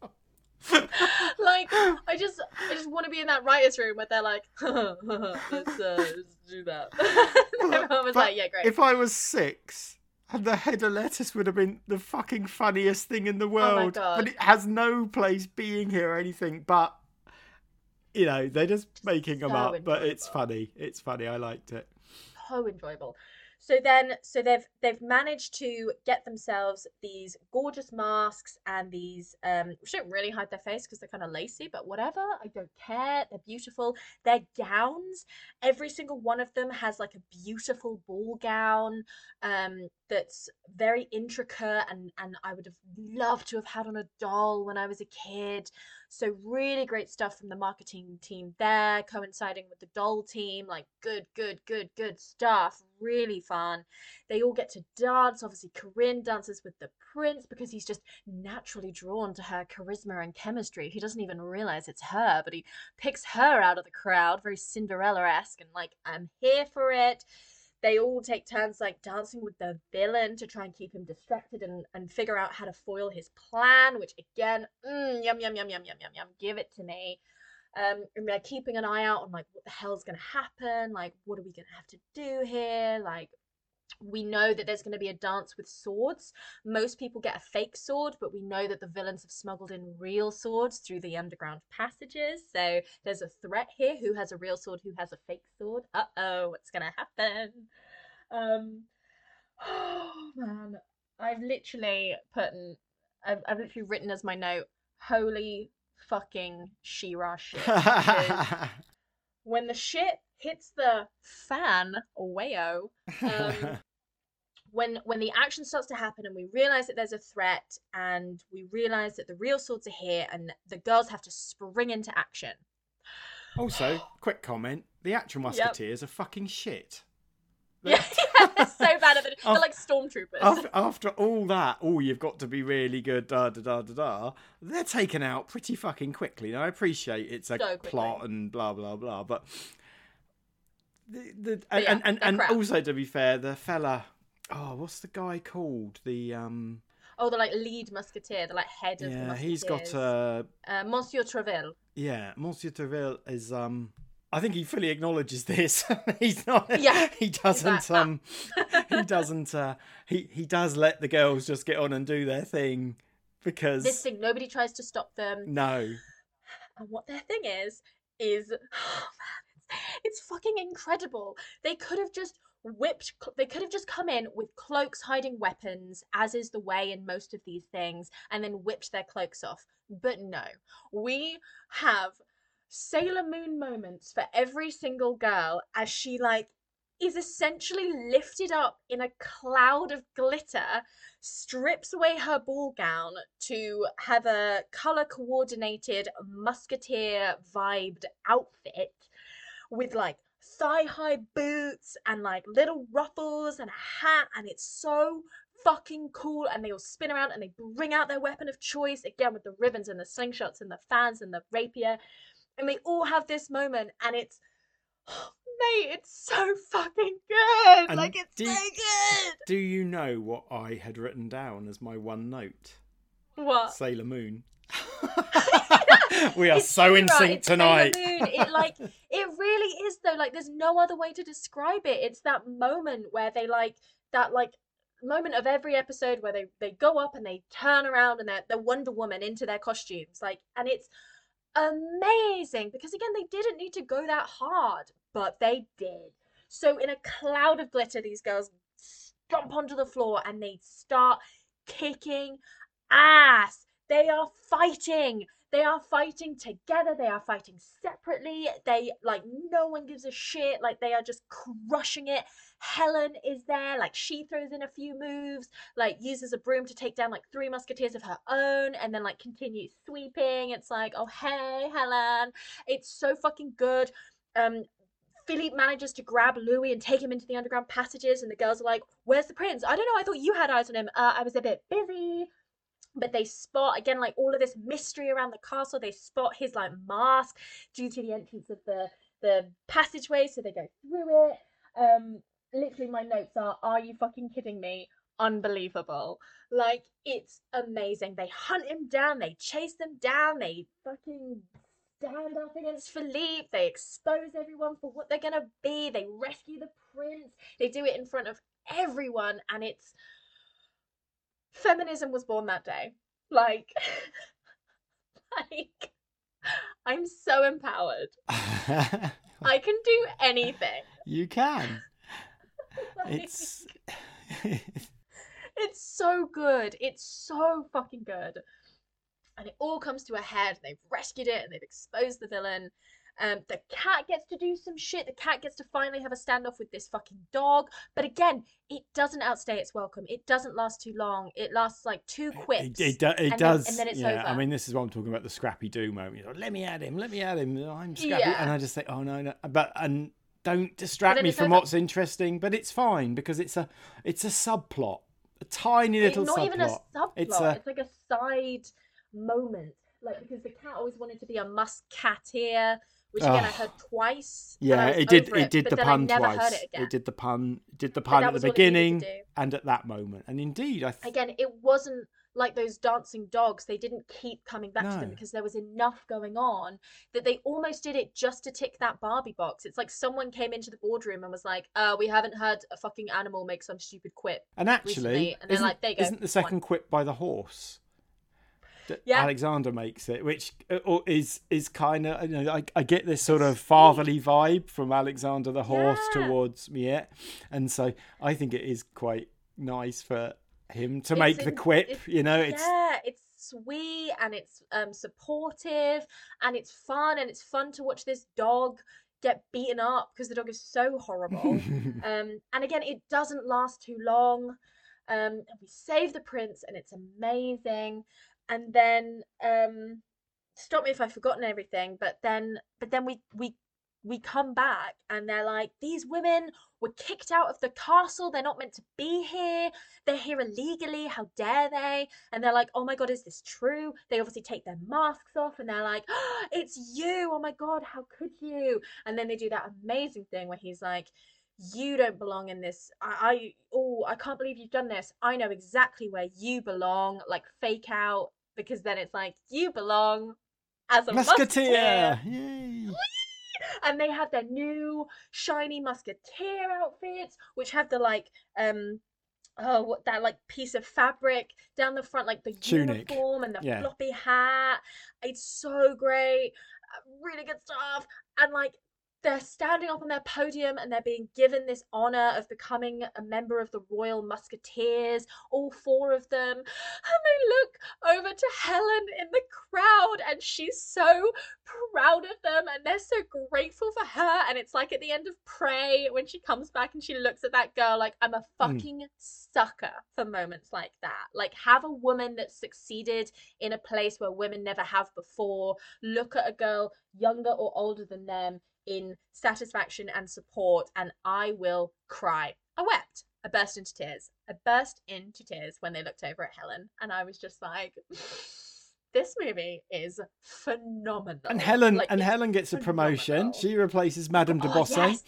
come from? like I just I just want to be in that writers' room where they're like, let's, uh, let's do that. Everyone was But like, yeah, great. If I was six, and the head of lettuce would have been the fucking funniest thing in the world. Oh. But it has no place being here or anything. But you know, they're just making them So up. But it's funny. It's funny. I liked it. so enjoyable. So then, so they've they've managed to get themselves these gorgeous masks and these um, which don't really hide their face because they're kind of lacy, but whatever. I don't care. They're beautiful. Their gowns, every single one of them has like a beautiful ball gown um, that's very intricate, and and I would have loved to have had on a doll when I was a kid. So really great stuff from the marketing team there, coinciding with the doll team. Like good, good, good, good stuff. Really fun. They all get to dance. Obviously, Corinne dances with the prince because he's just naturally drawn to her charisma and chemistry. He doesn't even realize it's her, but he picks her out of the crowd, very Cinderella-esque, and like I'm here for it they all take turns like dancing with the villain to try and keep him distracted and, and figure out how to foil his plan which again mm, yum yum yum yum yum yum yum. Give it to me. Um and they're keeping an eye out on like what the hell's gonna happen? Like what are we gonna have to do here? Like we know that there's going to be a dance with swords. Most people get a fake sword, but we know that the villains have smuggled in real swords through the underground passages. So there's a threat here. Who has a real sword? Who has a fake sword? Uh oh, what's going to happen? Um, oh man, I've literally put, in, I've, I've literally written as my note, holy fucking She-Ra shit. when the shit hits the fan, or wayo, um, when when the action starts to happen and we realize that there's a threat and we realize that the real swords are here and the girls have to spring into action. also, quick comment: the actual musketeers are fucking shit. Yeah, yeah, they're so bad at it. They're like stormtroopers. After, after all that, oh, you've got to be really good. Da da da da da. They're taken out pretty fucking quickly. Now I appreciate it's a So plot and blah blah blah, but the, the and yeah, and, and, and also to be fair, the fella. Oh, what's the guy called? The um. oh, the like lead musketeer, the like head of Yeah, he's got uh. uh, Monsieur Treville. Yeah, Monsieur Treville is um. I think he fully acknowledges this. He's not. Yeah, He doesn't. um. He doesn't. Uh. He he does let the girls just get on and do their thing because this thing nobody tries to stop them no. and what their thing is is oh man, it's, fucking incredible. They could have just whipped they could have just come in with cloaks hiding weapons as is the way in most of these things and then whipped their cloaks off. But no. We have sailor moon moments for every single girl as she like is essentially lifted up in a cloud of glitter strips away her ball gown to have a color coordinated musketeer vibed outfit with like thigh high boots and like little ruffles and a hat and it's so fucking cool and they all spin around and they bring out their weapon of choice again with the ribbons and the slingshots and the fans and the rapier and they all have this moment and it's mate it's so fucking good And like it's do- so good Do you know what I had written down as my one note? what Sailor Moon. we are It's so in right? sync It's tonight. It like it really is though. Like there's no other way to describe it. It's that moment where they like that like moment of every episode where they they go up and they turn around and they're, they're Wonder Woman into their costumes. Like and it's amazing because again they didn't need to go that hard, but they did. So in a cloud of glitter, these girls jump onto the floor and they start kicking ass. They are fighting. They are fighting together. They are fighting separately. They like no one gives a shit. Like they are just crushing it. Helen is there. Like she throws in a few moves. Like uses a broom to take down like three musketeers of her own, and then like continues sweeping. It's like, oh hey Helen. It's so fucking good. Um, Philippe manages to grab Louis and take him into the underground passages, and the girls are like, "Where's the prince? I don't know. I thought you had eyes on him. Uh, I was a bit busy." But they spot again, like all of this mystery around the castle. They spot his like mask due to the entrance of the the passageway, so they go through it. Um, literally, my notes are: Are you fucking kidding me? Unbelievable! Like it's amazing. They hunt him down. They chase them down. They fucking stand up against Philippe. They expose everyone for what they're gonna be. They rescue the prince. They do it in front of everyone, and it's feminism was born that day. Like, like I'm so empowered. I can do anything. you can. Like, It's It's so good. It's so fucking good. And it all comes to a head. They've rescued it and they've exposed the villain. Um, the cat gets to do some shit. The cat gets to finally have a standoff with this fucking dog. But again, it doesn't outstay its welcome. It doesn't last too long. It lasts like two quips. It, it, do- it and then- does. and then it's yeah, I mean, this is what I'm talking about the Scrappy Doo moment. You know, let me at him, let me at him. I'm Scrappy. Yeah. And I just think, oh, no, no. But, and don't distract me from over. what's interesting, but it's fine because it's a, it's a subplot, a tiny little subplot. It's not subplot. even a subplot. It's It's, like a side moment. Like because the cat always wanted to be a musketeer, which again I Ugh. heard twice. I Yeah, it did. over It did the pun I twice. It again. did the pun. Did the pun at the was what it needed to beginning and at that moment. And indeed, I. Th- Again, it wasn't like those dancing dogs. They didn't keep coming back to them because there was enough going on that they almost did it just to tick that Barbie box. It's like someone came into the boardroom and was like, "Uh, we haven't heard a fucking animal make some stupid quip." and actually, recently, and isn't, like, there you go, isn't the one. second quip by the horse? That Yeah. Alexander makes it, which uh, is is kind of you know I, I get this sort of fatherly vibe from Alexander the horse Yeah. towards Miette, and so I think it is quite nice for him to It's make the quip. You know, it's yeah, it's sweet and it's um supportive and it's fun and it's fun to watch this dog get beaten up because the dog is so horrible. um, and again, it doesn't last too long. Um, and we save the prince, and it's amazing. And then, um, stop me if I've forgotten everything. But then, but then we we we come back, and they're like, these women were kicked out of the castle. They're not meant to be here. They're here illegally. How dare they? And they're like, oh my god, is this true? They obviously take their masks off, and they're like, oh, it's you. Oh my god, how could you? And then they do that amazing thing where he's like, you don't belong in this. I, I oh, I can't believe you've done this. I know exactly where you belong. Like fake out because then it's like you belong as a musketeer. Musketeer. Yay. and they have their new shiny musketeer outfits, which have the like um oh what that like piece of fabric down the front, like the Tunic. uniform and the Yeah. floppy hat. It's so great, uh, really good stuff, and like. They're standing up on their podium and they're being given this honor of becoming a member of the Royal Musketeers, all four of them. And they look over to Helen in the crowd and she's so proud of them and they're so grateful for her. And it's like at the end of prey when she comes back and she looks at that girl like i'm a hmm. fucking sucker for moments like that. Like have a woman that succeeded in a place where women never have before. Look at a girl younger or older than them in satisfaction and support and i will cry i wept I burst into tears. I burst into tears when they looked over at Helen, and I was just like, "This movie is phenomenal." And Helen Like, and Helen gets a promotion. She replaces Madame de Oh, Bosse. yes.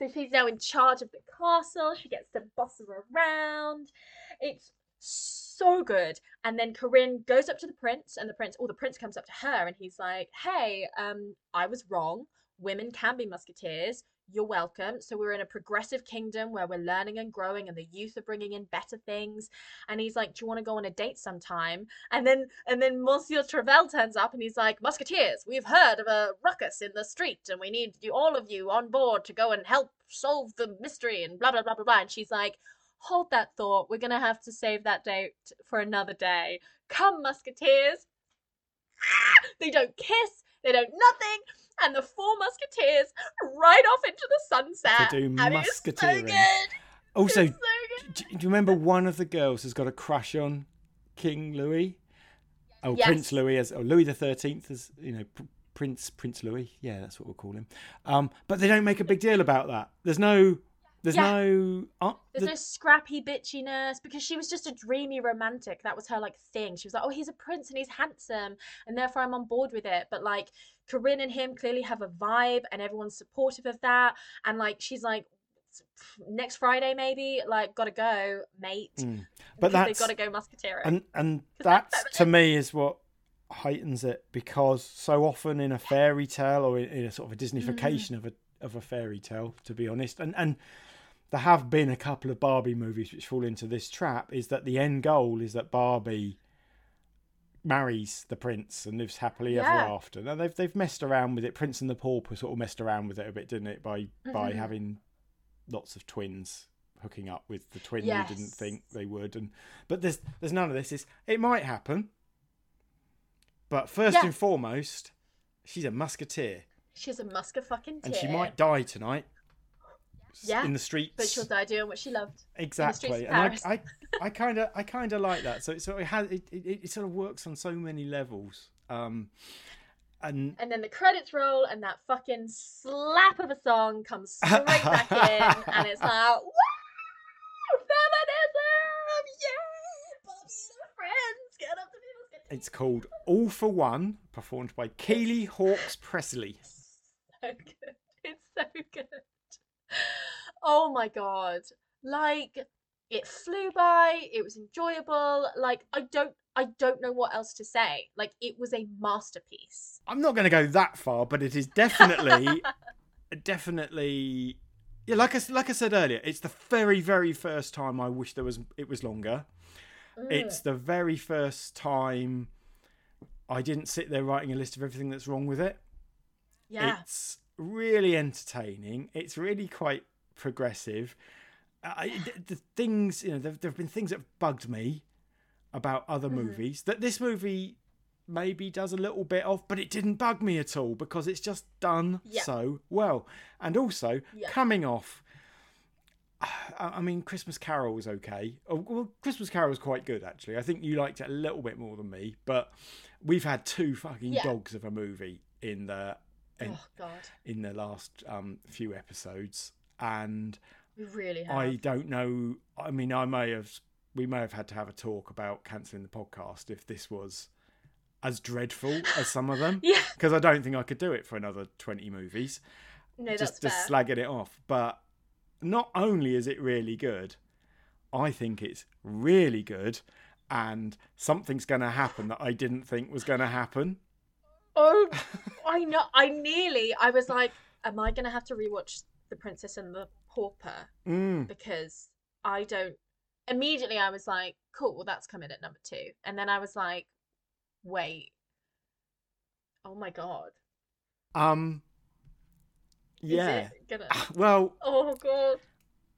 So she's now in charge of the castle. She gets to boss her around. It's so good. And then Corinne goes up to the prince, and the prince, or the prince comes up to her, and he's like, "Hey, um, I was wrong. Women can be musketeers. You're welcome. So we're in a progressive kingdom where we're learning and growing, and the youth are bringing in better things." And he's like, "Do you want to go on a date sometime?" And then, and then Monsieur Treville turns up, and he's like, "Musketeers, we've heard of a ruckus in the street, and we need you, all of you on board to go and help solve the mystery." And blah blah blah blah blah. And she's like, "Hold that thought. We're gonna have to save that date for another day. Come, Musketeers." They don't kiss. They don't nothing. And the four musketeers ride off into the sunset. To do so musketeering. good. Also, so do you remember one of the girls has got a crush on King Louis? Oh, Yes. Prince Louis as oh, Louis the Thirteenth as you know Prince Prince Louis. Yeah, that's what we'll call him. Um, but they don't make a big deal about that. There's no, there's Yeah. no. Uh, There's the- no scrappy bitchiness because she was just a dreamy romantic. That was her like thing. She was like, oh, he's a prince and he's handsome, and therefore I'm on board with it. But like Corinne and him clearly have a vibe, and everyone's supportive of that. And like she's like, next Friday maybe, like gotta go, mate. Mm. But that's- they've got to go musketeering. and and that's to me is what heightens it because so often in a fairy tale or in, in a sort of a Disneyfication of a of a fairy tale, to be honest, and and there have been a couple of Barbie movies which fall into this trap. Is that the end goal is that Barbie marries the prince and lives happily ever after. Now they've they've messed around with it. Prince and the Pauper sort of messed around with it a bit, didn't it? By by Mhm. having lots of twins hooking up with the twin you didn't think they would and but there's there's none of this is it might happen but first Yeah. and foremost she's a musketeer she's a fucking and she might die tonight Yeah, in the streets but she'll die doing what she loved. exactly and i i kind of i kind of like that so it sort of has it, it, it sort of works on so many levels um and And then the credits roll, and that fucking slap of a song comes straight back in, and it's like, woo! Feminism! Yeah! Friends get up to it's called all for one performed by Keely Hawkes Presley so good. It's so good. Oh my god. Like it flew by, it was enjoyable. Like I don't I don't know what else to say. Like it was a masterpiece. I'm not going to go that far, but it is definitely, definitely, yeah. Like I like I said earlier, it's the very very first time I wish there was it was longer. It's mm. the very first time I didn't sit there writing a list of everything that's wrong with it. yeah. It's really entertaining. It's really quite progressive. I, the, the things you know, there, there have been things that have bugged me about other Mm-hmm. movies that this movie maybe does a little bit of, but it didn't bug me at all because it's just done Yeah. so well. And also Yeah. coming off. I mean, Christmas Carol was okay. Oh, well, Christmas Carol was quite good actually. I think you liked it a little bit more than me, but we've had two fucking Yeah. dogs of a movie in the in, Oh god. in the last um, few episodes, and We really have. I don't know. I mean, I may have we may have had to have a talk about cancelling the podcast if this was as dreadful as some of them, Yeah. because I don't think I could do it for another twenty movies No, just that's just fair. slagging it off. But not only is it really good, I think it's really good, and something's going to happen that I didn't think was going to happen. Oh, I know. I nearly. I was like, am I gonna have to rewatch The Princess and the Pauper Mm. because I don't. Immediately, I was like, cool. Well, that's coming at number two, and then I was like, wait. Oh my god. Um. Yeah. gonna? Well, Oh god.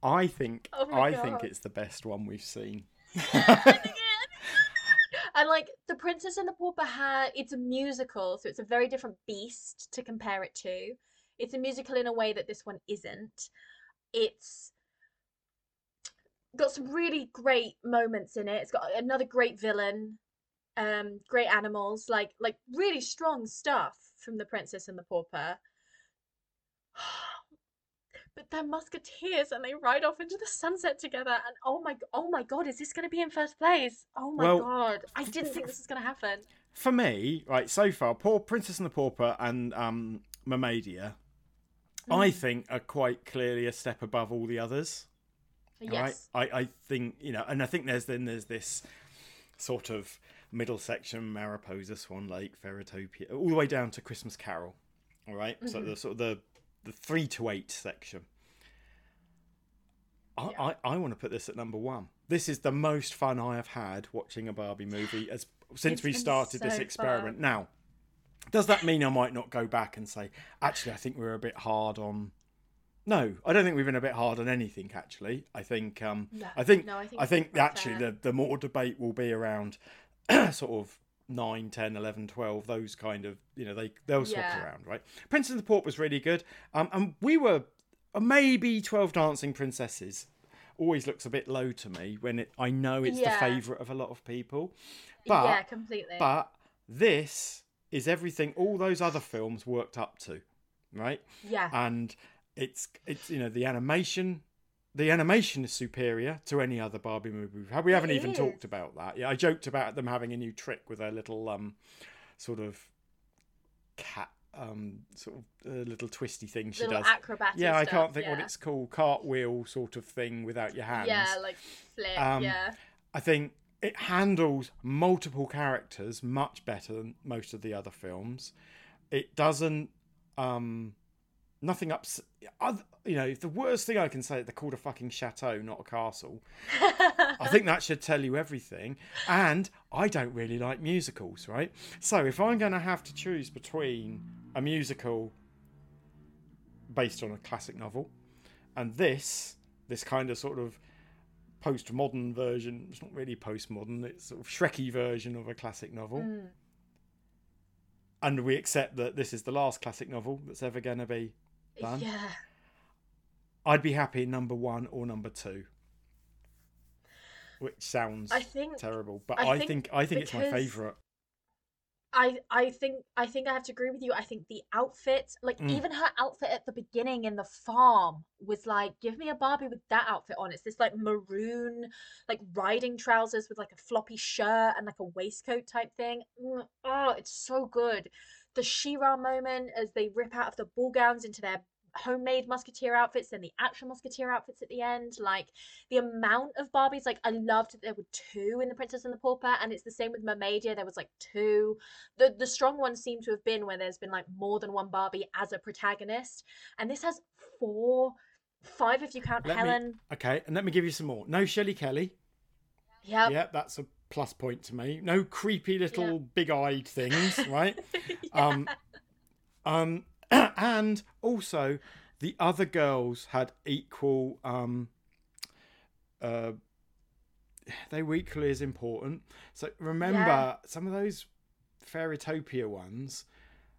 I think Oh I think God. it's the best one we've seen. And like the princess and the pauper had it's a musical so it's a very different beast to compare it to. It's a musical in a way that this one isn't. It's got some really great moments in it. It's got another great villain um great animals like like really strong stuff from the princess and the pauper but they're musketeers and they ride off into the sunset together and oh my oh my god is this going to be in first place oh my Well, god i didn't think this was going to happen For me, right, so far, Poor Princess and the Pauper and um, Mermaidia, I Mm. think are quite clearly a step above all the others. yes Right? I, I think you know, and I think there's then there's this sort of middle section, Mariposa, Swan Lake, Fairytopia, all the way down to Christmas Carol. All right? so Mhm. the sort of the the three to eight section. I, Yeah. I, I want to put this at number one. This is the most fun I have had watching a Barbie movie as since It's we started this experiment. fun. Now, does that mean I might not go back and say, actually, I think we were a bit hard on? No, I don't think we've been a bit hard on anything. Actually, I think um, No, I think no, I think I think actually fair. the the more debate will be around sort of 9, 10, 11, 12, those kind of you know they they'll swap Yeah. around, right? Princess and the Port was really good, um, and we were uh, maybe Twelve Dancing Princesses. Always looks a bit low to me when it, I know it's Yeah. the favourite of a lot of people, but yeah completely but this is everything all those other films worked up to, right? yeah and it's it's you know the animation the animation is superior to any other Barbie movie we've had. We haven't It even is. talked about that. Yeah, I joked about them having a new trick with their little um sort of cat um sort of uh, little twisty thing she little does. acrobatic Yeah, I stuff, can't think what it's called. Cartwheel sort of thing without your hands. yeah like flip Um, yeah I think it handles multiple characters much better than most of the other films. It doesn't, um, nothing ups. Other, you know, the worst thing I can say, they're called a fucking chateau, not a castle. I think that should tell you everything. And I don't really like musicals, right? So if I'm going to have to choose between a musical based on a classic novel and this, this kind of sort of postmodern version, it's not really postmodern, it's sort of Shrekky version of a classic novel. Mm. And we accept that this is the last classic novel that's ever going to be done. yeah I'd be happy number one or number two. Which sounds i think terrible, but I I, think think, I think it's my favourite. I I think I think I have to agree with you. I think the outfit, like Mm. even her outfit at the beginning in the farm was like, give me a Barbie with that outfit on. It's this like maroon, like riding trousers with like a floppy shirt and like a waistcoat type thing. Mm, Oh, it's so good. The She-Ra moment as they rip out of the ball gowns into their homemade musketeer outfits and the actual musketeer outfits at the end like the amount of barbies like i loved that there were two in the princess and the pauper and it's the same with mermaidia there was like two the the strong ones seem to have been where there's been like more than one Barbie as a protagonist, and this has four, five if you count Let me- Helen. Okay, and let me give you some more. No Shelley Kelly. Yeah yep. Yeah, that's a plus point to me. No creepy little Yeah. big-eyed things, right? Yeah. Um, um, and also the other girls had equal. Um, uh, they were equally as important. So remember, Yeah. some of those Fairytopia ones.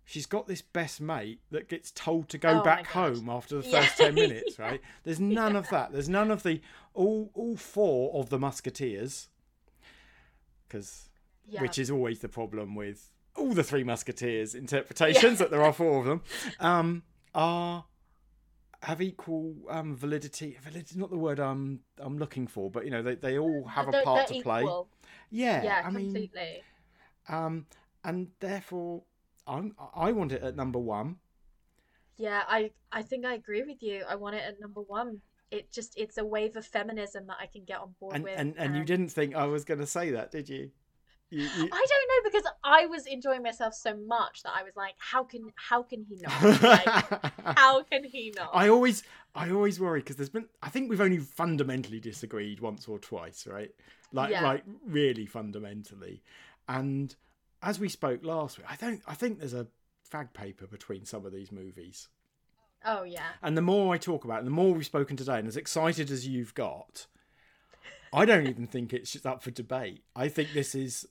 She's got this best mate that gets told to go Oh back home after the first ten minutes, right? There's none of that. There's none of the all all four of the musketeers because yeah. which is always the problem with all the three musketeers interpretations that there are four of them um are have equal um validity validity not the word i'm i'm looking for but you know they, they all have a They're- part they're to play yeah, Yeah, i mean completely. um and therefore i'm i want it at number one Yeah, I I think I agree with you. I want it at number one. It just it's a wave of feminism that I can get on board and with. and, and you um, didn't think i was going to say that did you You, you... I don't know because I was enjoying myself so much that I was like, how can how can he not? Like, how can he not? I always, I always worry because there's been. I think we've only fundamentally disagreed once or twice, right? Like, Yeah. like really fundamentally. And as we spoke last week, I don't. I think there's a fag paper between some of these movies. Oh yeah. And the more I talk about it, the more we've spoken today, and as excited as you've got, I don't even think it's up for debate. I think this is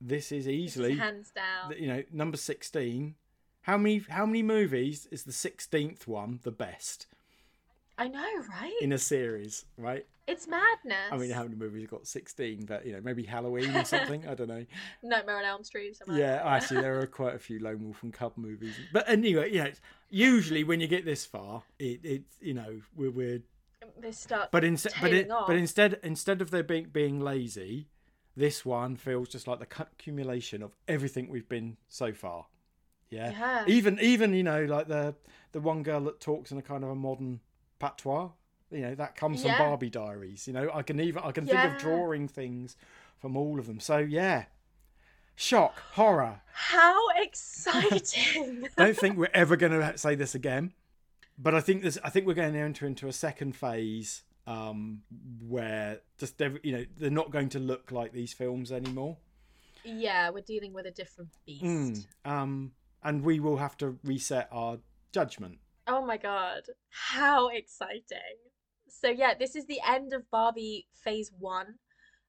this is This is easily hands down. you know number 16 how many how many movies is the 16th one the best I know, right? in a series right It's madness. i mean how many movies have got 16 but you know maybe halloween or something i don't know Nightmare on Elm Street. yeah like that. actually there are quite a few lone wolf and cub movies but anyway you know usually when you get this far it it's you know we're, we're They start. but instead but, it, off. but instead instead of there being being lazy this one feels just like the accumulation of everything we've been so far yeah yeah. even even you know like the the one girl that talks in a kind of a modern patois you know that comes Yeah. from barbie diaries you know i can even i can think of drawing things from all of them so yeah shock horror How exciting! I don't think we're ever going to say this again but i think this i think we're going to enter into a second phase um where just you know they're not going to look like these films anymore yeah, we're dealing with a different beast. Mm, um and we will have to reset our judgment Oh my god, how exciting! So yeah, this is the end of Barbie Phase One.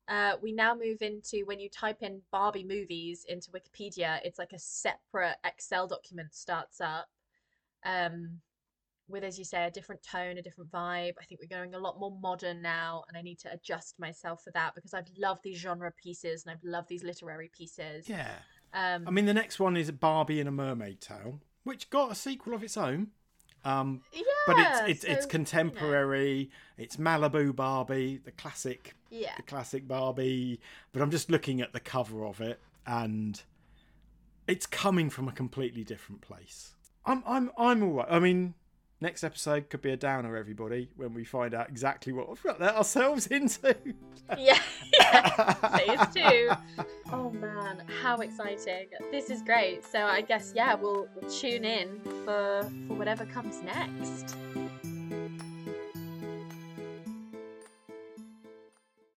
Uh, we now move into when you type in Barbie movies into Wikipedia, it's like a separate Excel document starts up, um, with as you say a different tone, a different vibe. I think we're going a lot more modern now, and I need to adjust myself for that because I've loved these genre pieces and I've loved these literary pieces. yeah Um, I mean, the next one is Barbie in a Mermaid Tale, which got a sequel of its own. Um, yeah, but it's it's, so, it's you know, contemporary. It's Malibu Barbie, the classic, yeah. the classic Barbie. But I'm just looking at the cover of it, and it's coming from a completely different place. I'm I'm I'm all right. I mean, next episode could be a downer, everybody, when we find out exactly what we've got ourselves into. Yeah, yeah. phase two. Oh man, how exciting! This is great. So I guess yeah, we'll, we'll tune in for for whatever comes next.